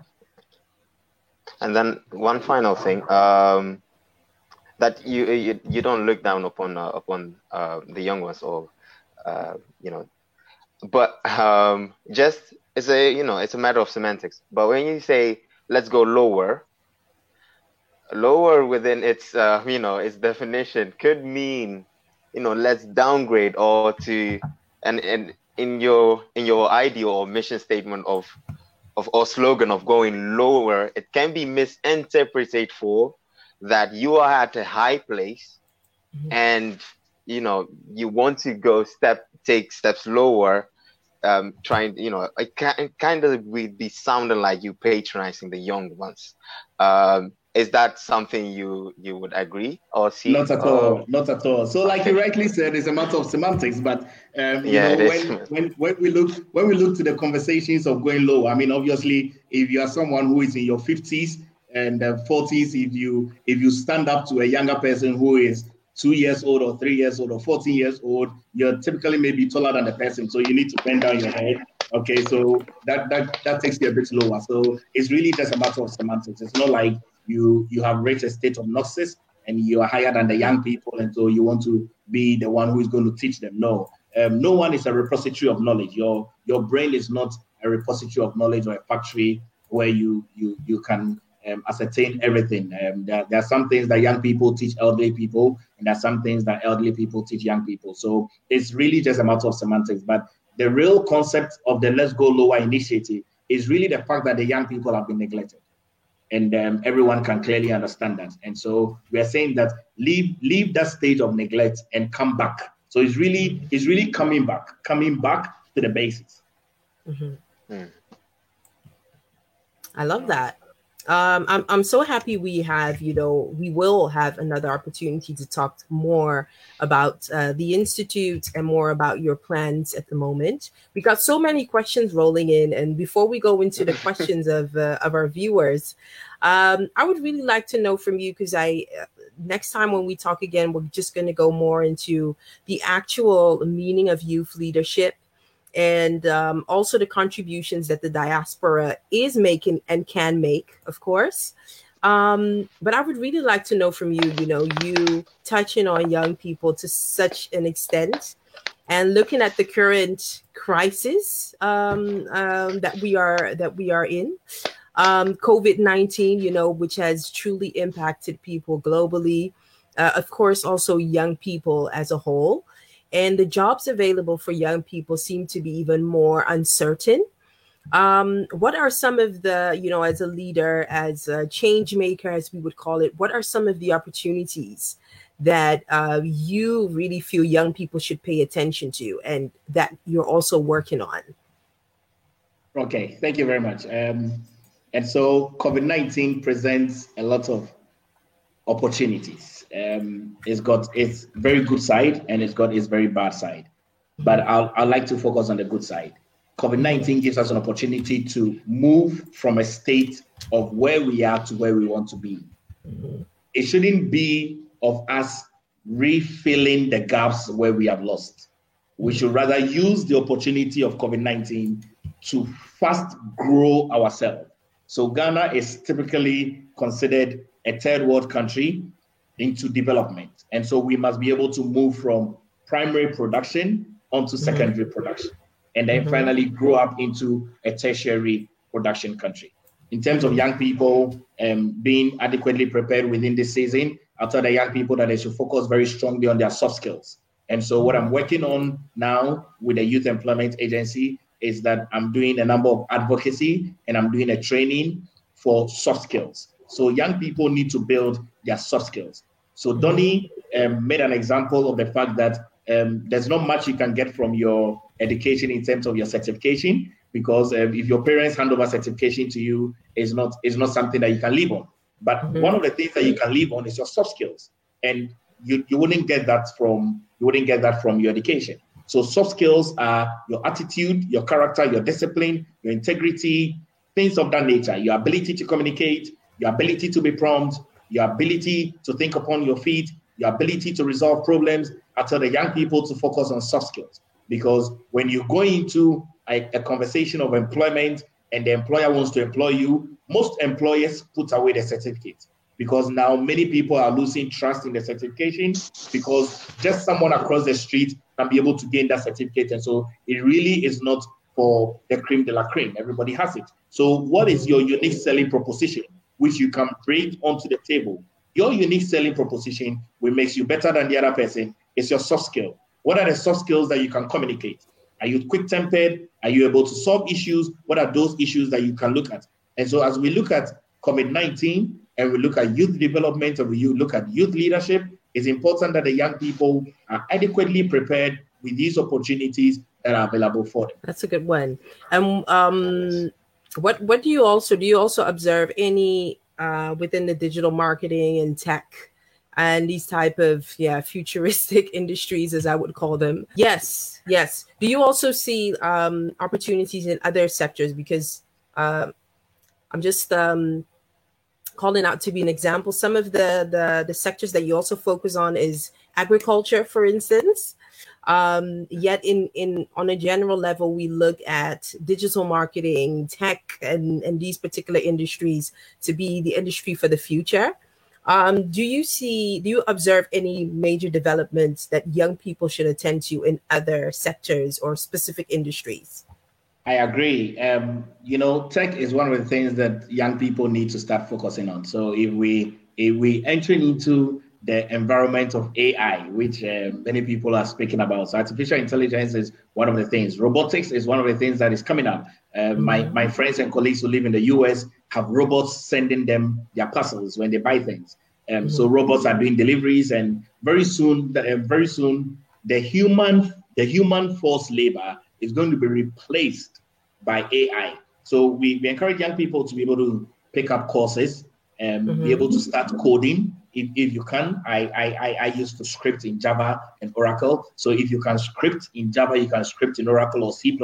And then one final thing. Um, that you you, you don't look down upon uh, upon uh, the young ones or uh, you know but um, just it's a you know it's a matter of semantics but when you say let's go lower lower within its uh, you know its definition could mean you know let's downgrade or to and and in your in your ideal or mission statement of of or slogan of going lower it can be misinterpreted for that you are at a high place mm-hmm. and you know you want to go step take steps lower um trying you know it, it kind of would be sounding like you patronizing the young ones um is that something you you would agree or see? Not at all not at all. So like you rightly said it's a matter of semantics but um, you yeah, know, when, when, when we look when we look to the conversations of going low i mean obviously if you are someone who is in your 50s and uh, 40s if you if you stand up to a younger person who is two years old or three years old or 14 years old you're typically maybe taller than the person. So you need to bend down your head. Okay so that that that takes you a bit lower. So it's really just a matter of semantics. It's not like you you have reached a state of gnosis and you are higher than the young people and so you want to be the one who is going to teach them no um, no one is a repository of knowledge your your brain is not a repository of knowledge or a factory where you you you can um, ascertain everything. Um, there, there, are some things that young people teach elderly people, and there are some things that elderly people teach young people. So it's really just a matter of semantics. But the real concept of the Let's Go Lower initiative is really the fact that the young people have been neglected. And um, everyone can clearly understand that. And so we are saying that leave leave that stage of neglect and come back. So it's really it's really coming back, coming back to the basics. Mm-hmm. Mm. I love that um, I'm I'm so happy we have you know we will have another opportunity to talk more about uh, the institute and more about your plans at the moment. We got so many questions rolling in, and before we go into the [laughs] questions of uh, of our viewers, um, I would really like to know from you because I uh, next time when we talk again, we're just going to go more into the actual meaning of youth leadership and um, also the contributions that the diaspora is making and can make, of course. Um, but I would really like to know from you, you know, you touching on young people to such an extent and looking at the current crisis um, um, that we are that we are in. Um, COVID 19, you know, which has truly impacted people globally. Uh, of course, also young people as a whole and the jobs available for young people seem to be even more uncertain. Um, what are some of the you know as a leader as a change maker as we would call it what are some of the opportunities that uh, you really feel young people should pay attention to and that you're also working on? Okay thank you very much. Um, and so covid-19 presents a lot of opportunities um, it's got its very good side and it's got its very bad side. But I'll, i like to focus on the good side. COVID 19 gives us an opportunity to move from a state of where we are to where we want to be. Mm-hmm. It shouldn't be of us refilling the gaps where we have lost. We should rather use the opportunity of COVID 19 to fast grow ourselves. So, Ghana is typically considered a third world country into development. And so we must be able to move from primary production onto mm-hmm. secondary mm-hmm. production and then mm-hmm. finally grow up into a tertiary production country. In terms of young people um, being adequately prepared within this season, I'll tell the young people that they should focus very strongly on their soft skills. And so, what I'm working on now with the Youth Employment Agency is that I'm doing a number of advocacy and I'm doing a training for soft skills. So, young people need to build their soft skills. So Donny um, made an example of the fact that um, there's not much you can get from your education in terms of your certification because um, if your parents hand over certification to you, it's not it's not something that you can live on. But mm-hmm. one of the things that you can live on is your soft skills, and you, you wouldn't get that from you wouldn't get that from your education. So soft skills are your attitude, your character, your discipline, your integrity, things of that nature. Your ability to communicate, your ability to be prompt, your ability to think upon your feet, your ability to resolve problems. I tell the young people to focus on soft skills because when you go into a, a conversation of employment and the employer wants to employ you, most employers put away the certificate because now many people are losing trust in the certification because just someone across the street can be able to gain that certificate. And so it really is not for the cream de la cream. Everybody has it. So, what is your unique selling proposition, which you can bring onto the table? Your unique selling proposition, which makes you better than the other person, is your soft skill. What are the soft skills that you can communicate? Are you quick tempered? Are you able to solve issues? What are those issues that you can look at? And so, as we look at COVID 19 and we look at youth development and we look at youth leadership, it's important that the young people are adequately prepared with these opportunities that are available for them. That's a good one. And um, what what do you also do? You also observe any uh, within the digital marketing and tech and these type of yeah futuristic [laughs] industries as i would call them? Yes yes. Do you also see um opportunities in other sectors? Because uh, i'm just um calling out to be an example. Some of the the the sectors that you also focus on is agriculture for instance um, yet in in on a general level we look at digital marketing tech and and these particular industries to be the industry for the future um, do you see do you observe any major developments that young people should attend to in other sectors or specific industries I agree. Um, you know, tech is one of the things that young people need to start focusing on. So if we if we enter into the environment of AI, which uh, many people are speaking about. So artificial intelligence is one of the things. Robotics is one of the things that is coming up. Uh, mm-hmm. My my friends and colleagues who live in the US have robots sending them their parcels when they buy things. Um, mm-hmm. So robots are doing deliveries, and very soon, uh, very soon, the human the human force labor is going to be replaced by AI. So we, we encourage young people to be able to pick up courses and mm-hmm. be able to start coding if, if you can, I, I, I used to script in Java and Oracle. So if you can script in Java, you can script in Oracle or C++.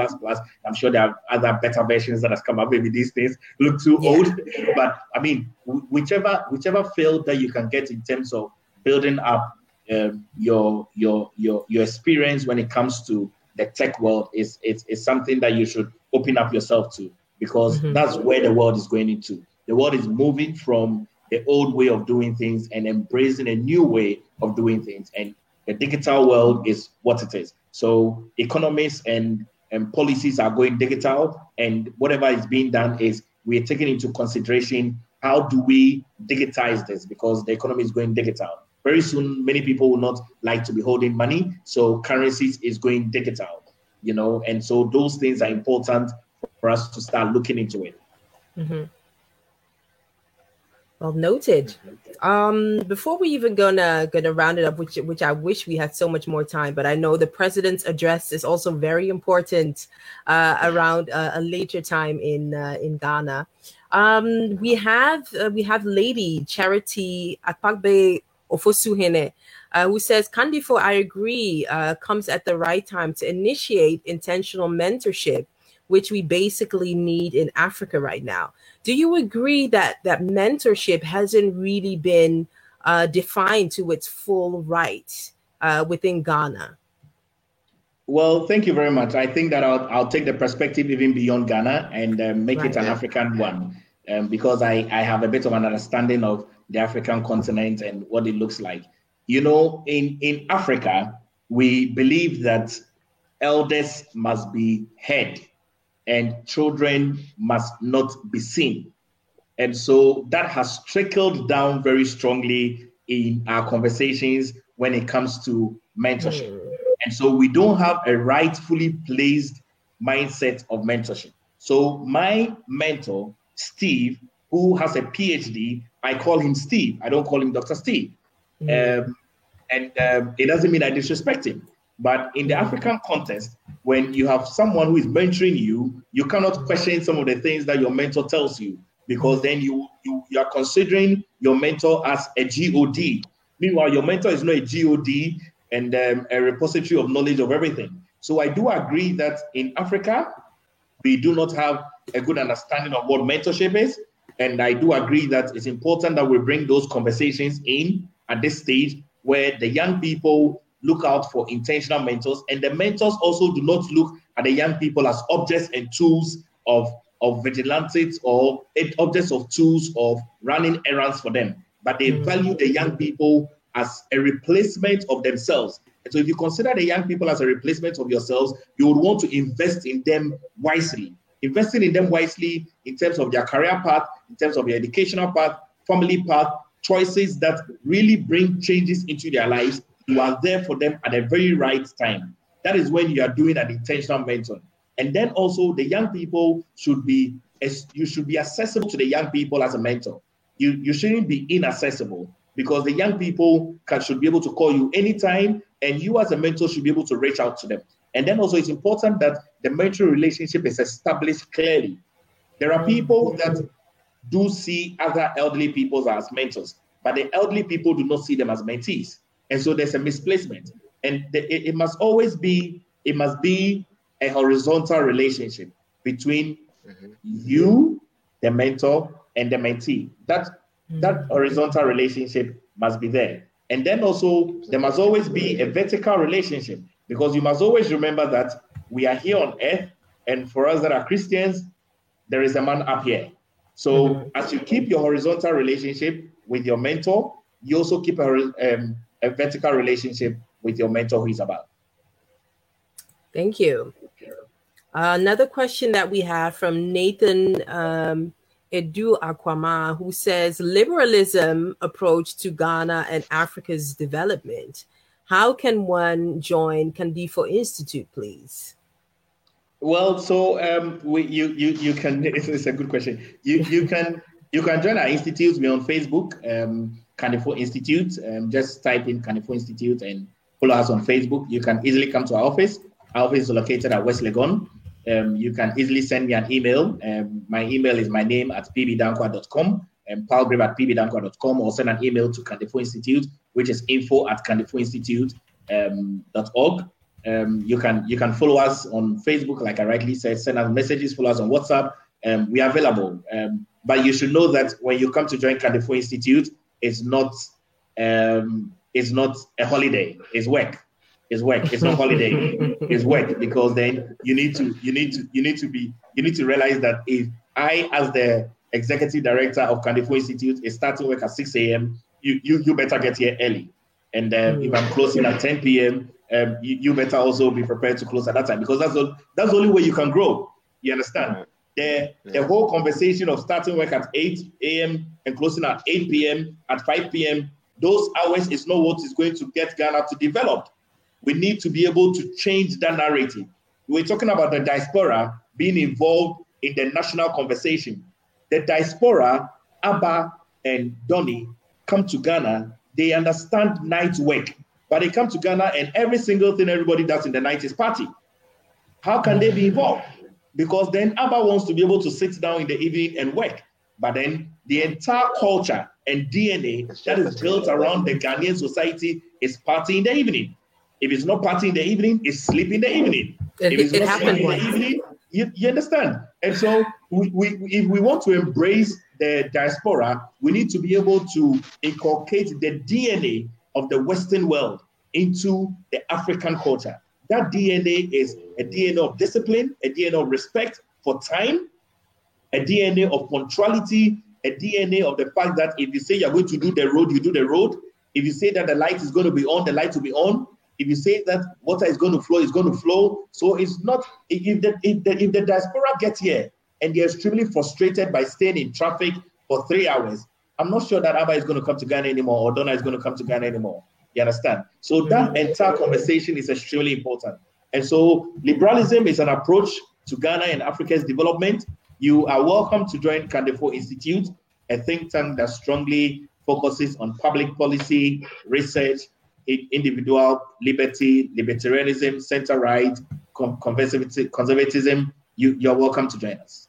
I'm sure there are other better versions that has come up. Maybe these things look too yeah. old, [laughs] but I mean, whichever whichever field that you can get in terms of building up um, your your your your experience when it comes to the tech world is is, is something that you should open up yourself to because mm-hmm. that's where the world is going into. The world is moving from the old way of doing things and embracing a new way of doing things. And the digital world is what it is. So economists and, and policies are going digital, and whatever is being done is we're taking into consideration how do we digitize this because the economy is going digital. Very soon, many people will not like to be holding money, so currencies is going digital, you know, and so those things are important for us to start looking into it. Mm-hmm. Well noted. Um, before we even gonna gonna round it up, which which I wish we had so much more time, but I know the president's address is also very important uh, around uh, a later time in uh, in Ghana. Um, we have uh, we have Lady Charity Akpagbe Ofosuhene. Uh, who says Kandifo, I agree, uh, comes at the right time to initiate intentional mentorship which we basically need in Africa right now. Do you agree that that mentorship hasn't really been uh, defined to its full right uh, within Ghana? Well, thank you very much. I think that I'll, I'll take the perspective even beyond Ghana and uh, make right. it an African one um, because I, I have a bit of an understanding of the African continent and what it looks like. You know, in, in Africa, we believe that elders must be head and children must not be seen. And so that has trickled down very strongly in our conversations when it comes to mentorship. Mm. And so we don't have a rightfully placed mindset of mentorship. So my mentor, Steve, who has a PhD, I call him Steve. I don't call him Dr. Steve. Mm. Um, and um, it doesn't mean I disrespect him. But in the African context, when you have someone who is mentoring you, you cannot question some of the things that your mentor tells you because then you you, you are considering your mentor as a God. Meanwhile, your mentor is not a God and um, a repository of knowledge of everything. So I do agree that in Africa, we do not have a good understanding of what mentorship is. And I do agree that it's important that we bring those conversations in at this stage where the young people look out for intentional mentors, and the mentors also do not look at the young people as objects and tools of, of vigilantes or objects of tools of running errands for them, but they mm. value the young people as a replacement of themselves. And so, if you consider the young people as a replacement of yourselves, you would want to invest in them wisely. Investing in them wisely in terms of their career path, in terms of their educational path, family path, choices that really bring changes into their lives. You are there for them at the very right time. That is when you are doing an intentional mentoring. And then also the young people should be you should be accessible to the young people as a mentor. You you shouldn't be inaccessible because the young people can, should be able to call you anytime, and you as a mentor should be able to reach out to them. And then also it's important that the mentor relationship is established clearly. There are people that do see other elderly people as mentors, but the elderly people do not see them as mentees. And so there's a misplacement. And the, it, it must always be, it must be a horizontal relationship between mm-hmm. you, the mentor, and the mentee. That mm-hmm. that horizontal relationship must be there. And then also there must always be a vertical relationship because you must always remember that we are here on earth, and for us that are Christians, there is a man up here. So mm-hmm. as you keep your horizontal relationship with your mentor, you also keep a, um, a vertical relationship with your mentor who is about. Thank you. Uh, another question that we have from Nathan um, Edu Akwama, who says liberalism approach to Ghana and Africa's development. How can one join Kandifo Institute, please? Well, so um, we, you you you can. [laughs] It's, a good question. You you can you can join our institute. We're on Facebook, um, Kandifo Institute. Um, just type in Kandifo Institute and follow us on Facebook. You can easily come to our office. Our office is located at West Legon. Um, you can easily send me an email. Um, my email is my name at pbdanquah.com and palgrave at pbdanquah.com or send an email to Kandifo Institute, which is info at kandifoinstitute.org. Um, um, you can you can follow us on Facebook, like I rightly said, send us messages, follow us on WhatsApp. Um, we are available. Um, but you should know that when you come to join Kandifo Institute, it's not um, it's not a holiday, it's work. It's work. It's not holiday. [laughs] it's work because then you need to you need to you need to be you need to realize that if I as the executive director of Kandifo Institute is starting work at 6 a.m., you, you you better get here early. And um, if I'm closing at 10 p.m., um, you, you, better also be prepared to close at that time because that's the, that's the only way you can grow. You understand? The, the whole conversation of starting work at 8 a.m. and closing at 8 p.m., at 5 p.m., those hours is not what is going to get Ghana to develop. We need to be able to change that narrative. We're talking about the diaspora being involved in the national conversation. The diaspora, Abba and Donny, come to Ghana, they understand night work. But they come to Ghana and every single thing everybody does in the night is party. How can they be involved? Because then Abba wants to be able to sit down in the evening and work. But then the entire culture and DNA that is built around the Ghanaian society is party in the evening. If it's not party in the evening, it's sleep in the evening. It, if it's it not sleep in the evening, you, you understand? And so we, we, if we want to embrace the diaspora, we need to be able to inculcate the DNA of the Western world into the African culture. That DNA is a DNA of discipline, a DNA of respect for time, a DNA of punctuality, a DNA of the fact that if you say you're going to do the road, you do the road. If you say that the light is going to be on, the light will be on. If you say that water is going to flow, it's going to flow. So it's not if the if the, if the diaspora gets here and they're extremely frustrated by staying in traffic for three hours, I'm not sure that Abba is going to come to Ghana anymore or Donna is going to come to Ghana anymore. You understand? So that entire conversation is extremely important. And so liberalism is an approach to Ghana and Africa's development. You are welcome to join Kandifo Institute, a think tank that strongly focuses on public policy, research, individual liberty, libertarianism, center right, conservatism. You, you're welcome to join us.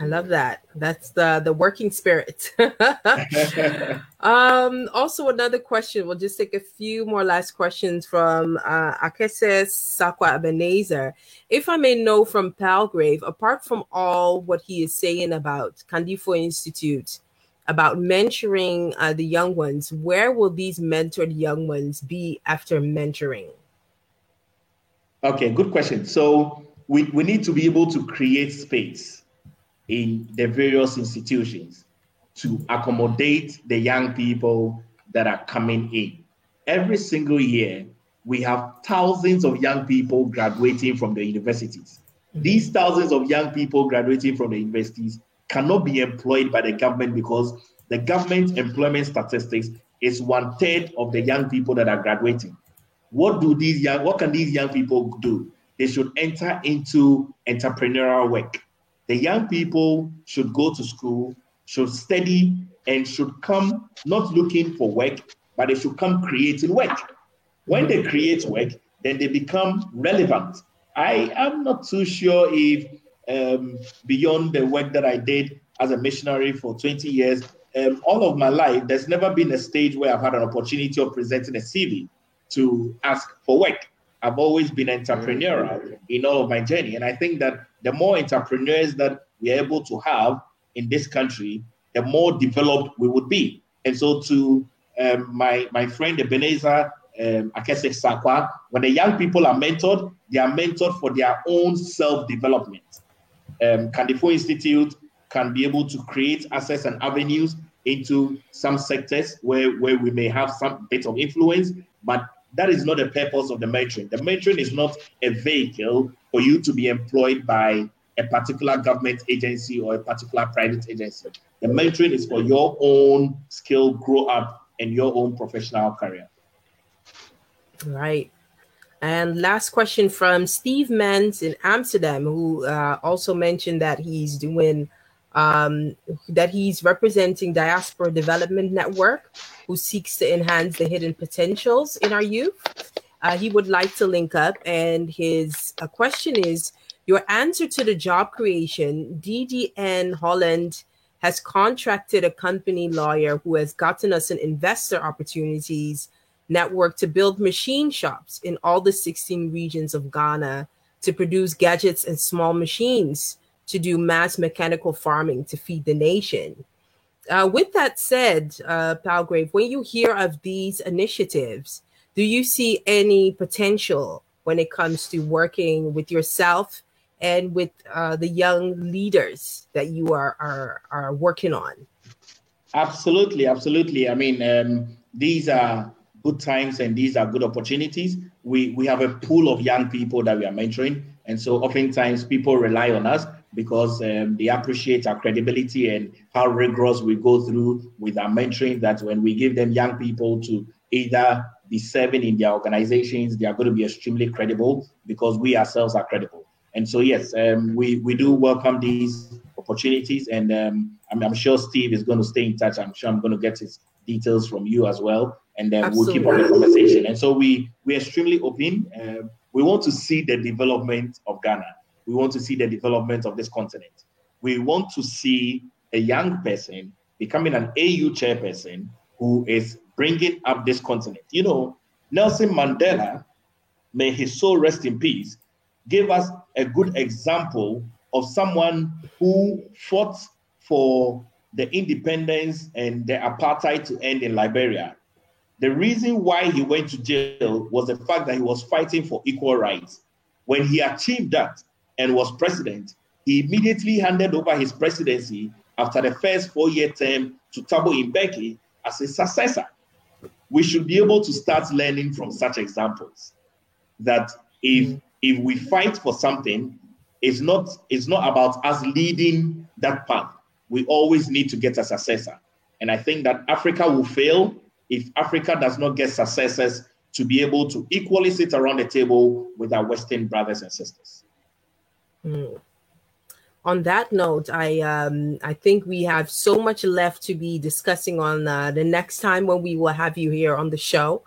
I love that. That's the the working spirit. [laughs] um, also, another question. We'll just take a few more last questions from uh, Akese Sakwa Ebenezer. If I may know from Palgrave, apart from all what he is saying about Kandifo Institute, about mentoring uh, the young ones, where will these mentored young ones be after mentoring? Okay, good question. So we, we need to be able to create space in the various institutions to accommodate the young people that are coming in. Every single year, we have thousands of young people graduating from the universities. These thousands of young people graduating from the universities cannot be employed by the government because the government employment statistics is one third of the young people that are graduating. What do these young what can these young people do? They should enter into entrepreneurial work. The young people should go to school, should study, and should come not looking for work, but they should come creating work. When they create work, then they become relevant. I am not too sure if um, beyond the work that I did as a missionary for 20 years, um, all of my life, there's never been a stage where I've had an opportunity of presenting a CV to ask for work. I've always been entrepreneurial in all of my journey. And I think that the more entrepreneurs that we're able to have in this country, the more developed we would be. And so, to um, my, my friend Ebenezer um, Akese Sakwa, when the young people are mentored, they are mentored for their own self development. Um, Kandifo Institute can be able to create access and avenues into some sectors where, where we may have some bit of influence, but that is not the purpose of the mentoring. The mentoring is not a vehicle for you to be employed by a particular government agency or a particular private agency. The mentoring is for your own skill grow up and your own professional career. Right. And last question from Steve Mans in Amsterdam, who uh, also mentioned that he's doing um, that he's representing Diaspora Development Network, who seeks to enhance the hidden potentials in our youth. Uh, he would like to link up, and his uh, question is Your answer to the job creation, DDN Holland has contracted a company lawyer who has gotten us an investor opportunities network to build machine shops in all the 16 regions of Ghana to produce gadgets and small machines to do mass mechanical farming to feed the nation. Uh, with that said, uh, Palgrave, when you hear of these initiatives, do you see any potential when it comes to working with yourself and with uh, the young leaders that you are, are, are working on? Absolutely, absolutely. I mean, um, these are good times and these are good opportunities. We we have a pool of young people that we are mentoring, and so oftentimes people rely on us because um, they appreciate our credibility and how rigorous we go through with our mentoring. That when we give them young people to either be serving in their organizations, they are going to be extremely credible because we ourselves are credible. And so, yes, um, we, we do welcome these opportunities. And um, I'm, I'm, sure Steve is going to stay in touch. I'm sure I'm going to get his details from you as well. And then Absolutely. we'll keep on the conversation. And so we, we're extremely open. Uh, we want to see the development of Ghana we want to see the development of this continent. We want to see a young person becoming an AU chairperson who is bringing up this continent. You know, Nelson Mandela, may his soul rest in peace, gave us a good example of someone who fought for the independence and the apartheid to end in Liberia. The reason why he went to jail was the fact that he was fighting for equal rights. When he achieved that, and was president, he immediately handed over his presidency after the first four year term to Thabo Mbeki as his successor. We should be able to start learning from such examples that if if we fight for something, it's not it's not about us leading that path. We always need to get a successor. And I think that Africa will fail if Africa does not get successors to be able to equally sit around the table with our Western brothers and sisters. Mm. On that note, I um, I think we have so much left to be discussing on uh, the next time when we will have you here on the show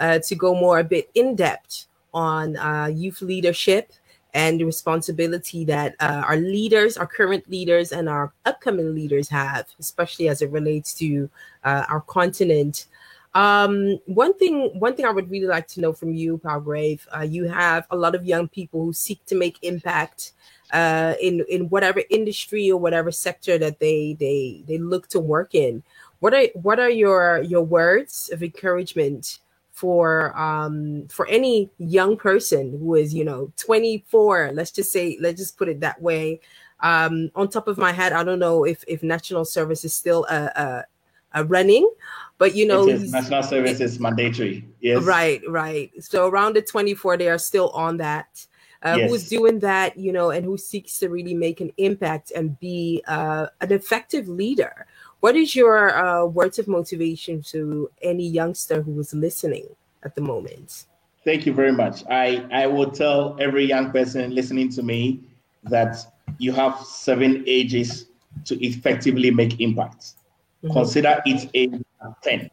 uh, to go more a bit in depth on uh, youth leadership and the responsibility that uh, our leaders, our current leaders, and our upcoming leaders have, especially as it relates to uh, our continent. Um, one thing, one thing I would really like to know from you, Palgrave, uh, you have a lot of young people who seek to make impact uh, in in whatever industry or whatever sector that they they they look to work in. What are what are your your words of encouragement for um for any young person who is you know 24 let's just say let's just put it that way um on top of my head i don't know if if national service is still a, a, a running but you know national service is mandatory yes right right so around the 24 they are still on that uh, yes. who's doing that you know and who seeks to really make an impact and be uh, an effective leader what is your uh, words of motivation to any youngster who is listening at the moment? Thank you very much. I, I will tell every young person listening to me that you have seven ages to effectively make impact. Mm-hmm. Consider age at 10.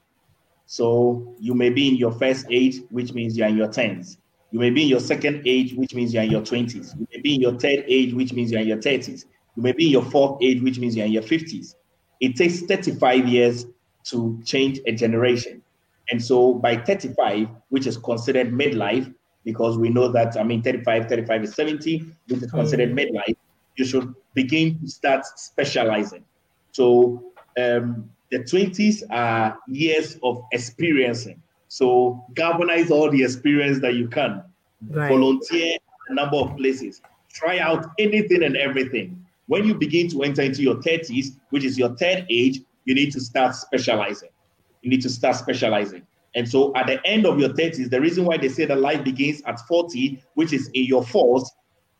So you may be in your first age, which means you're in your 10s. You may be in your second age, which means you're in your 20s. You may be in your third age, which means you're in your 30s. You may be in your fourth age, which means you're in your 50s it takes 35 years to change a generation. And so by 35, which is considered midlife, because we know that, I mean, 35, 35 is 70, which is considered mm. midlife, you should begin to start specializing. So um, the 20s are years of experiencing. So galvanize all the experience that you can. Right. Volunteer a number of places. Try out anything and everything. When you begin to enter into your 30s, which is your third age, you need to start specializing. You need to start specializing. And so at the end of your 30s, the reason why they say that life begins at 40, which is in your fourth,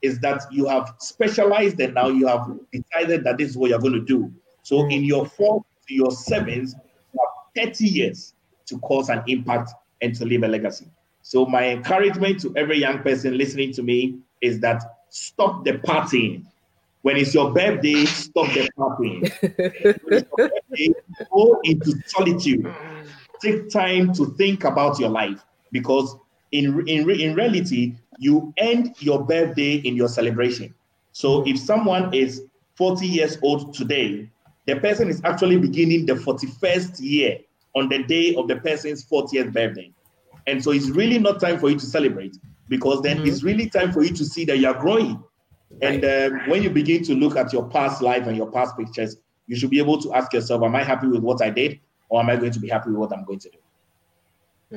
is that you have specialized and now you have decided that this is what you're going to do. So hmm. in your fourth to your seventh, you have 30 years to cause an impact and to leave a legacy. So my encouragement to every young person listening to me is that stop the partying when it's your birthday, stop the partying. [laughs] go into solitude. Hmm. Take time to think about your life because in, in, in reality, you end your birthday in your celebration. So if someone is 40 years old today, the person is actually beginning the 41st year on the day of the person's 40th birthday. And so it's really not time for you to celebrate because then mm-hmm. it's really time for you to see that you're growing and um, when you begin to look at your past life and your past pictures, you should be able to ask yourself, Am I happy with what I did? Or am I going to be happy with what I'm going to do?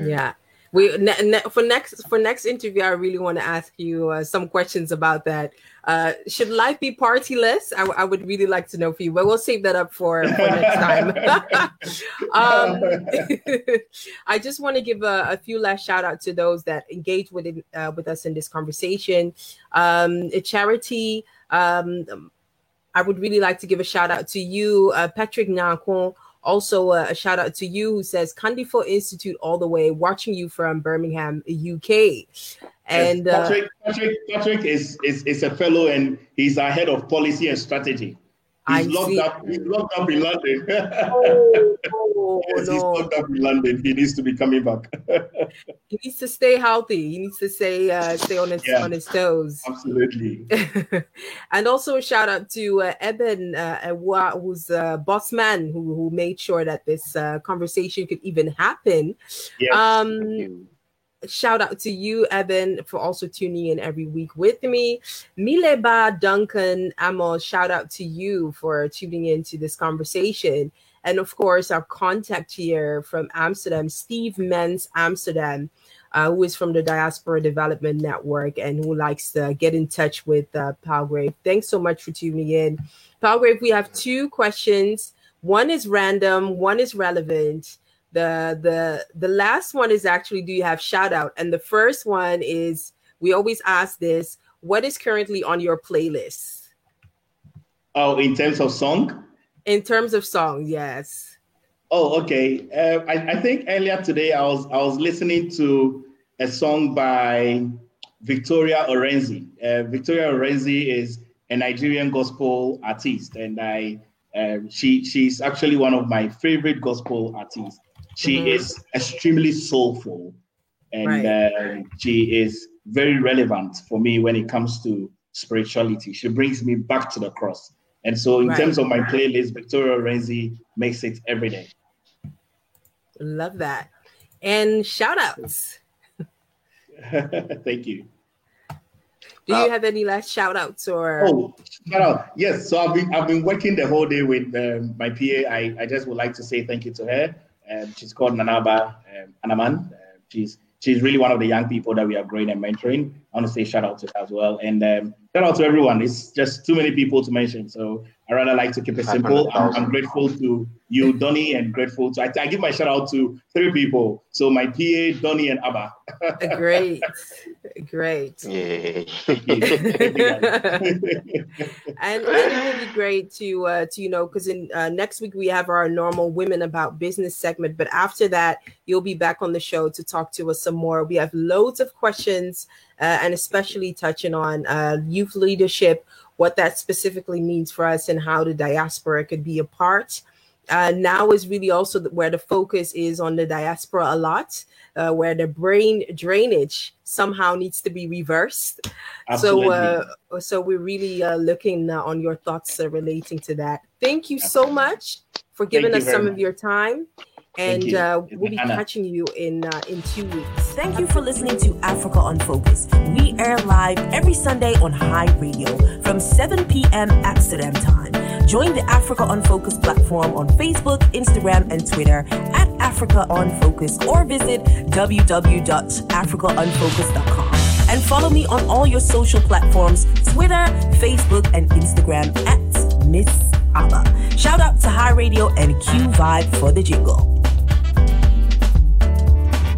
Yeah we ne- ne- for next for next interview i really want to ask you uh, some questions about that. Uh, should life be partyless? I, w- I would really like to know for you but we'll save that up for, for next time. [laughs] [laughs] Um, [laughs] i just want to give a, a, few last shout out to those that engage with it, uh, with us in this conversation. Um, a charity um, i would really like to give a shout out to you uh, patrick Nankon also, uh, a shout out to you who says Kandifo Institute all the way, watching you from Birmingham, UK. And yes, Patrick, uh, Patrick, Patrick is, is is a fellow, and he's our head of policy and strategy. He's I locked see. up. He's locked up in London. Oh, [laughs] oh, yes, no. he's locked up in London. He needs to be coming back. he needs to stay healthy. He needs to stay uh, stay on his yeah, on his toes. Absolutely. [laughs] and also a shout out to uh, Eben, uh, who's a boss man who who made sure that this uh, conversation could even happen. Yes. Um, shout out to you, Evan, for also tuning in every week with me. Mileba Duncan Amos, shout out to you for tuning into this conversation. And of course, our contact here from Amsterdam, Steve Menz Amsterdam, uh, who is from the Diaspora Development Network and who likes to get in touch with uh, Palgrave. Thanks so much for tuning in. Palgrave, we have two questions. One is random, one is relevant the the the last one is actually do you have shout out? And the first one is we always ask this what is currently on your playlist? Oh in terms of song? In terms of song yes. Oh okay. Uh, I, I think earlier today i was i was listening to a song by victoria Orenze. Uh, victoria Orenze is a nigerian gospel artist and i uh, she she's actually one of my favorite gospel artists she mm-hmm. is extremely soulful and right. uh, she is very relevant for me when it comes to spirituality. She brings me back to the cross. And so, in right. terms of my playlist, Victoria Renzi makes it every day. Love that. And shout outs. [laughs] Thank you. Do you uh, have any last shout outs or? Oh, shout out. Yes. So I've been I've been working the whole day with um, my PA. I, I just would like to say thank you to her. Um, she's called Nanaba um, Anaman. Uh, she's she's really one of the young people that we are growing and mentoring. I want to say shout out to her as well. And um, shout out to everyone. It's just too many people to mention. So I rather like to keep it simple. I'm, I'm, grateful to you, Donny, and grateful to, I, I, give my shout out to three people. So my PA, Donny, and Abba. [laughs] great. Great. Yeah. [laughs] and, and, it would be great to, uh, to you know, because in uh, next week we have our normal Women About Business segment. But after that, you'll be back on the show to talk to us some more. We have loads of questions uh, and especially touching on uh, youth leadership what that specifically means for us and how the diaspora could be a part. Uh, now is really also where the focus is on the diaspora a lot, uh, where the brain drainage somehow needs to be reversed. Absolutely. So, uh, so we're really uh, looking uh, on your thoughts uh, relating to that. Thank you so much for giving us some much. of your time and uh, we'll be catching you in uh, in two weeks. Thank you for listening to Africa on Focus. We air live every Sunday on High Radio from 7 p.m. Amsterdam time. Join the Africa on Focus platform on Facebook, Instagram, and Twitter at Africa on Focus, or visit www.africaonfocus.com. And follow me on all your social platforms Twitter, Facebook, and Instagram at Miss Abba. Shout out to High Radio and Q Vibe for the jingle.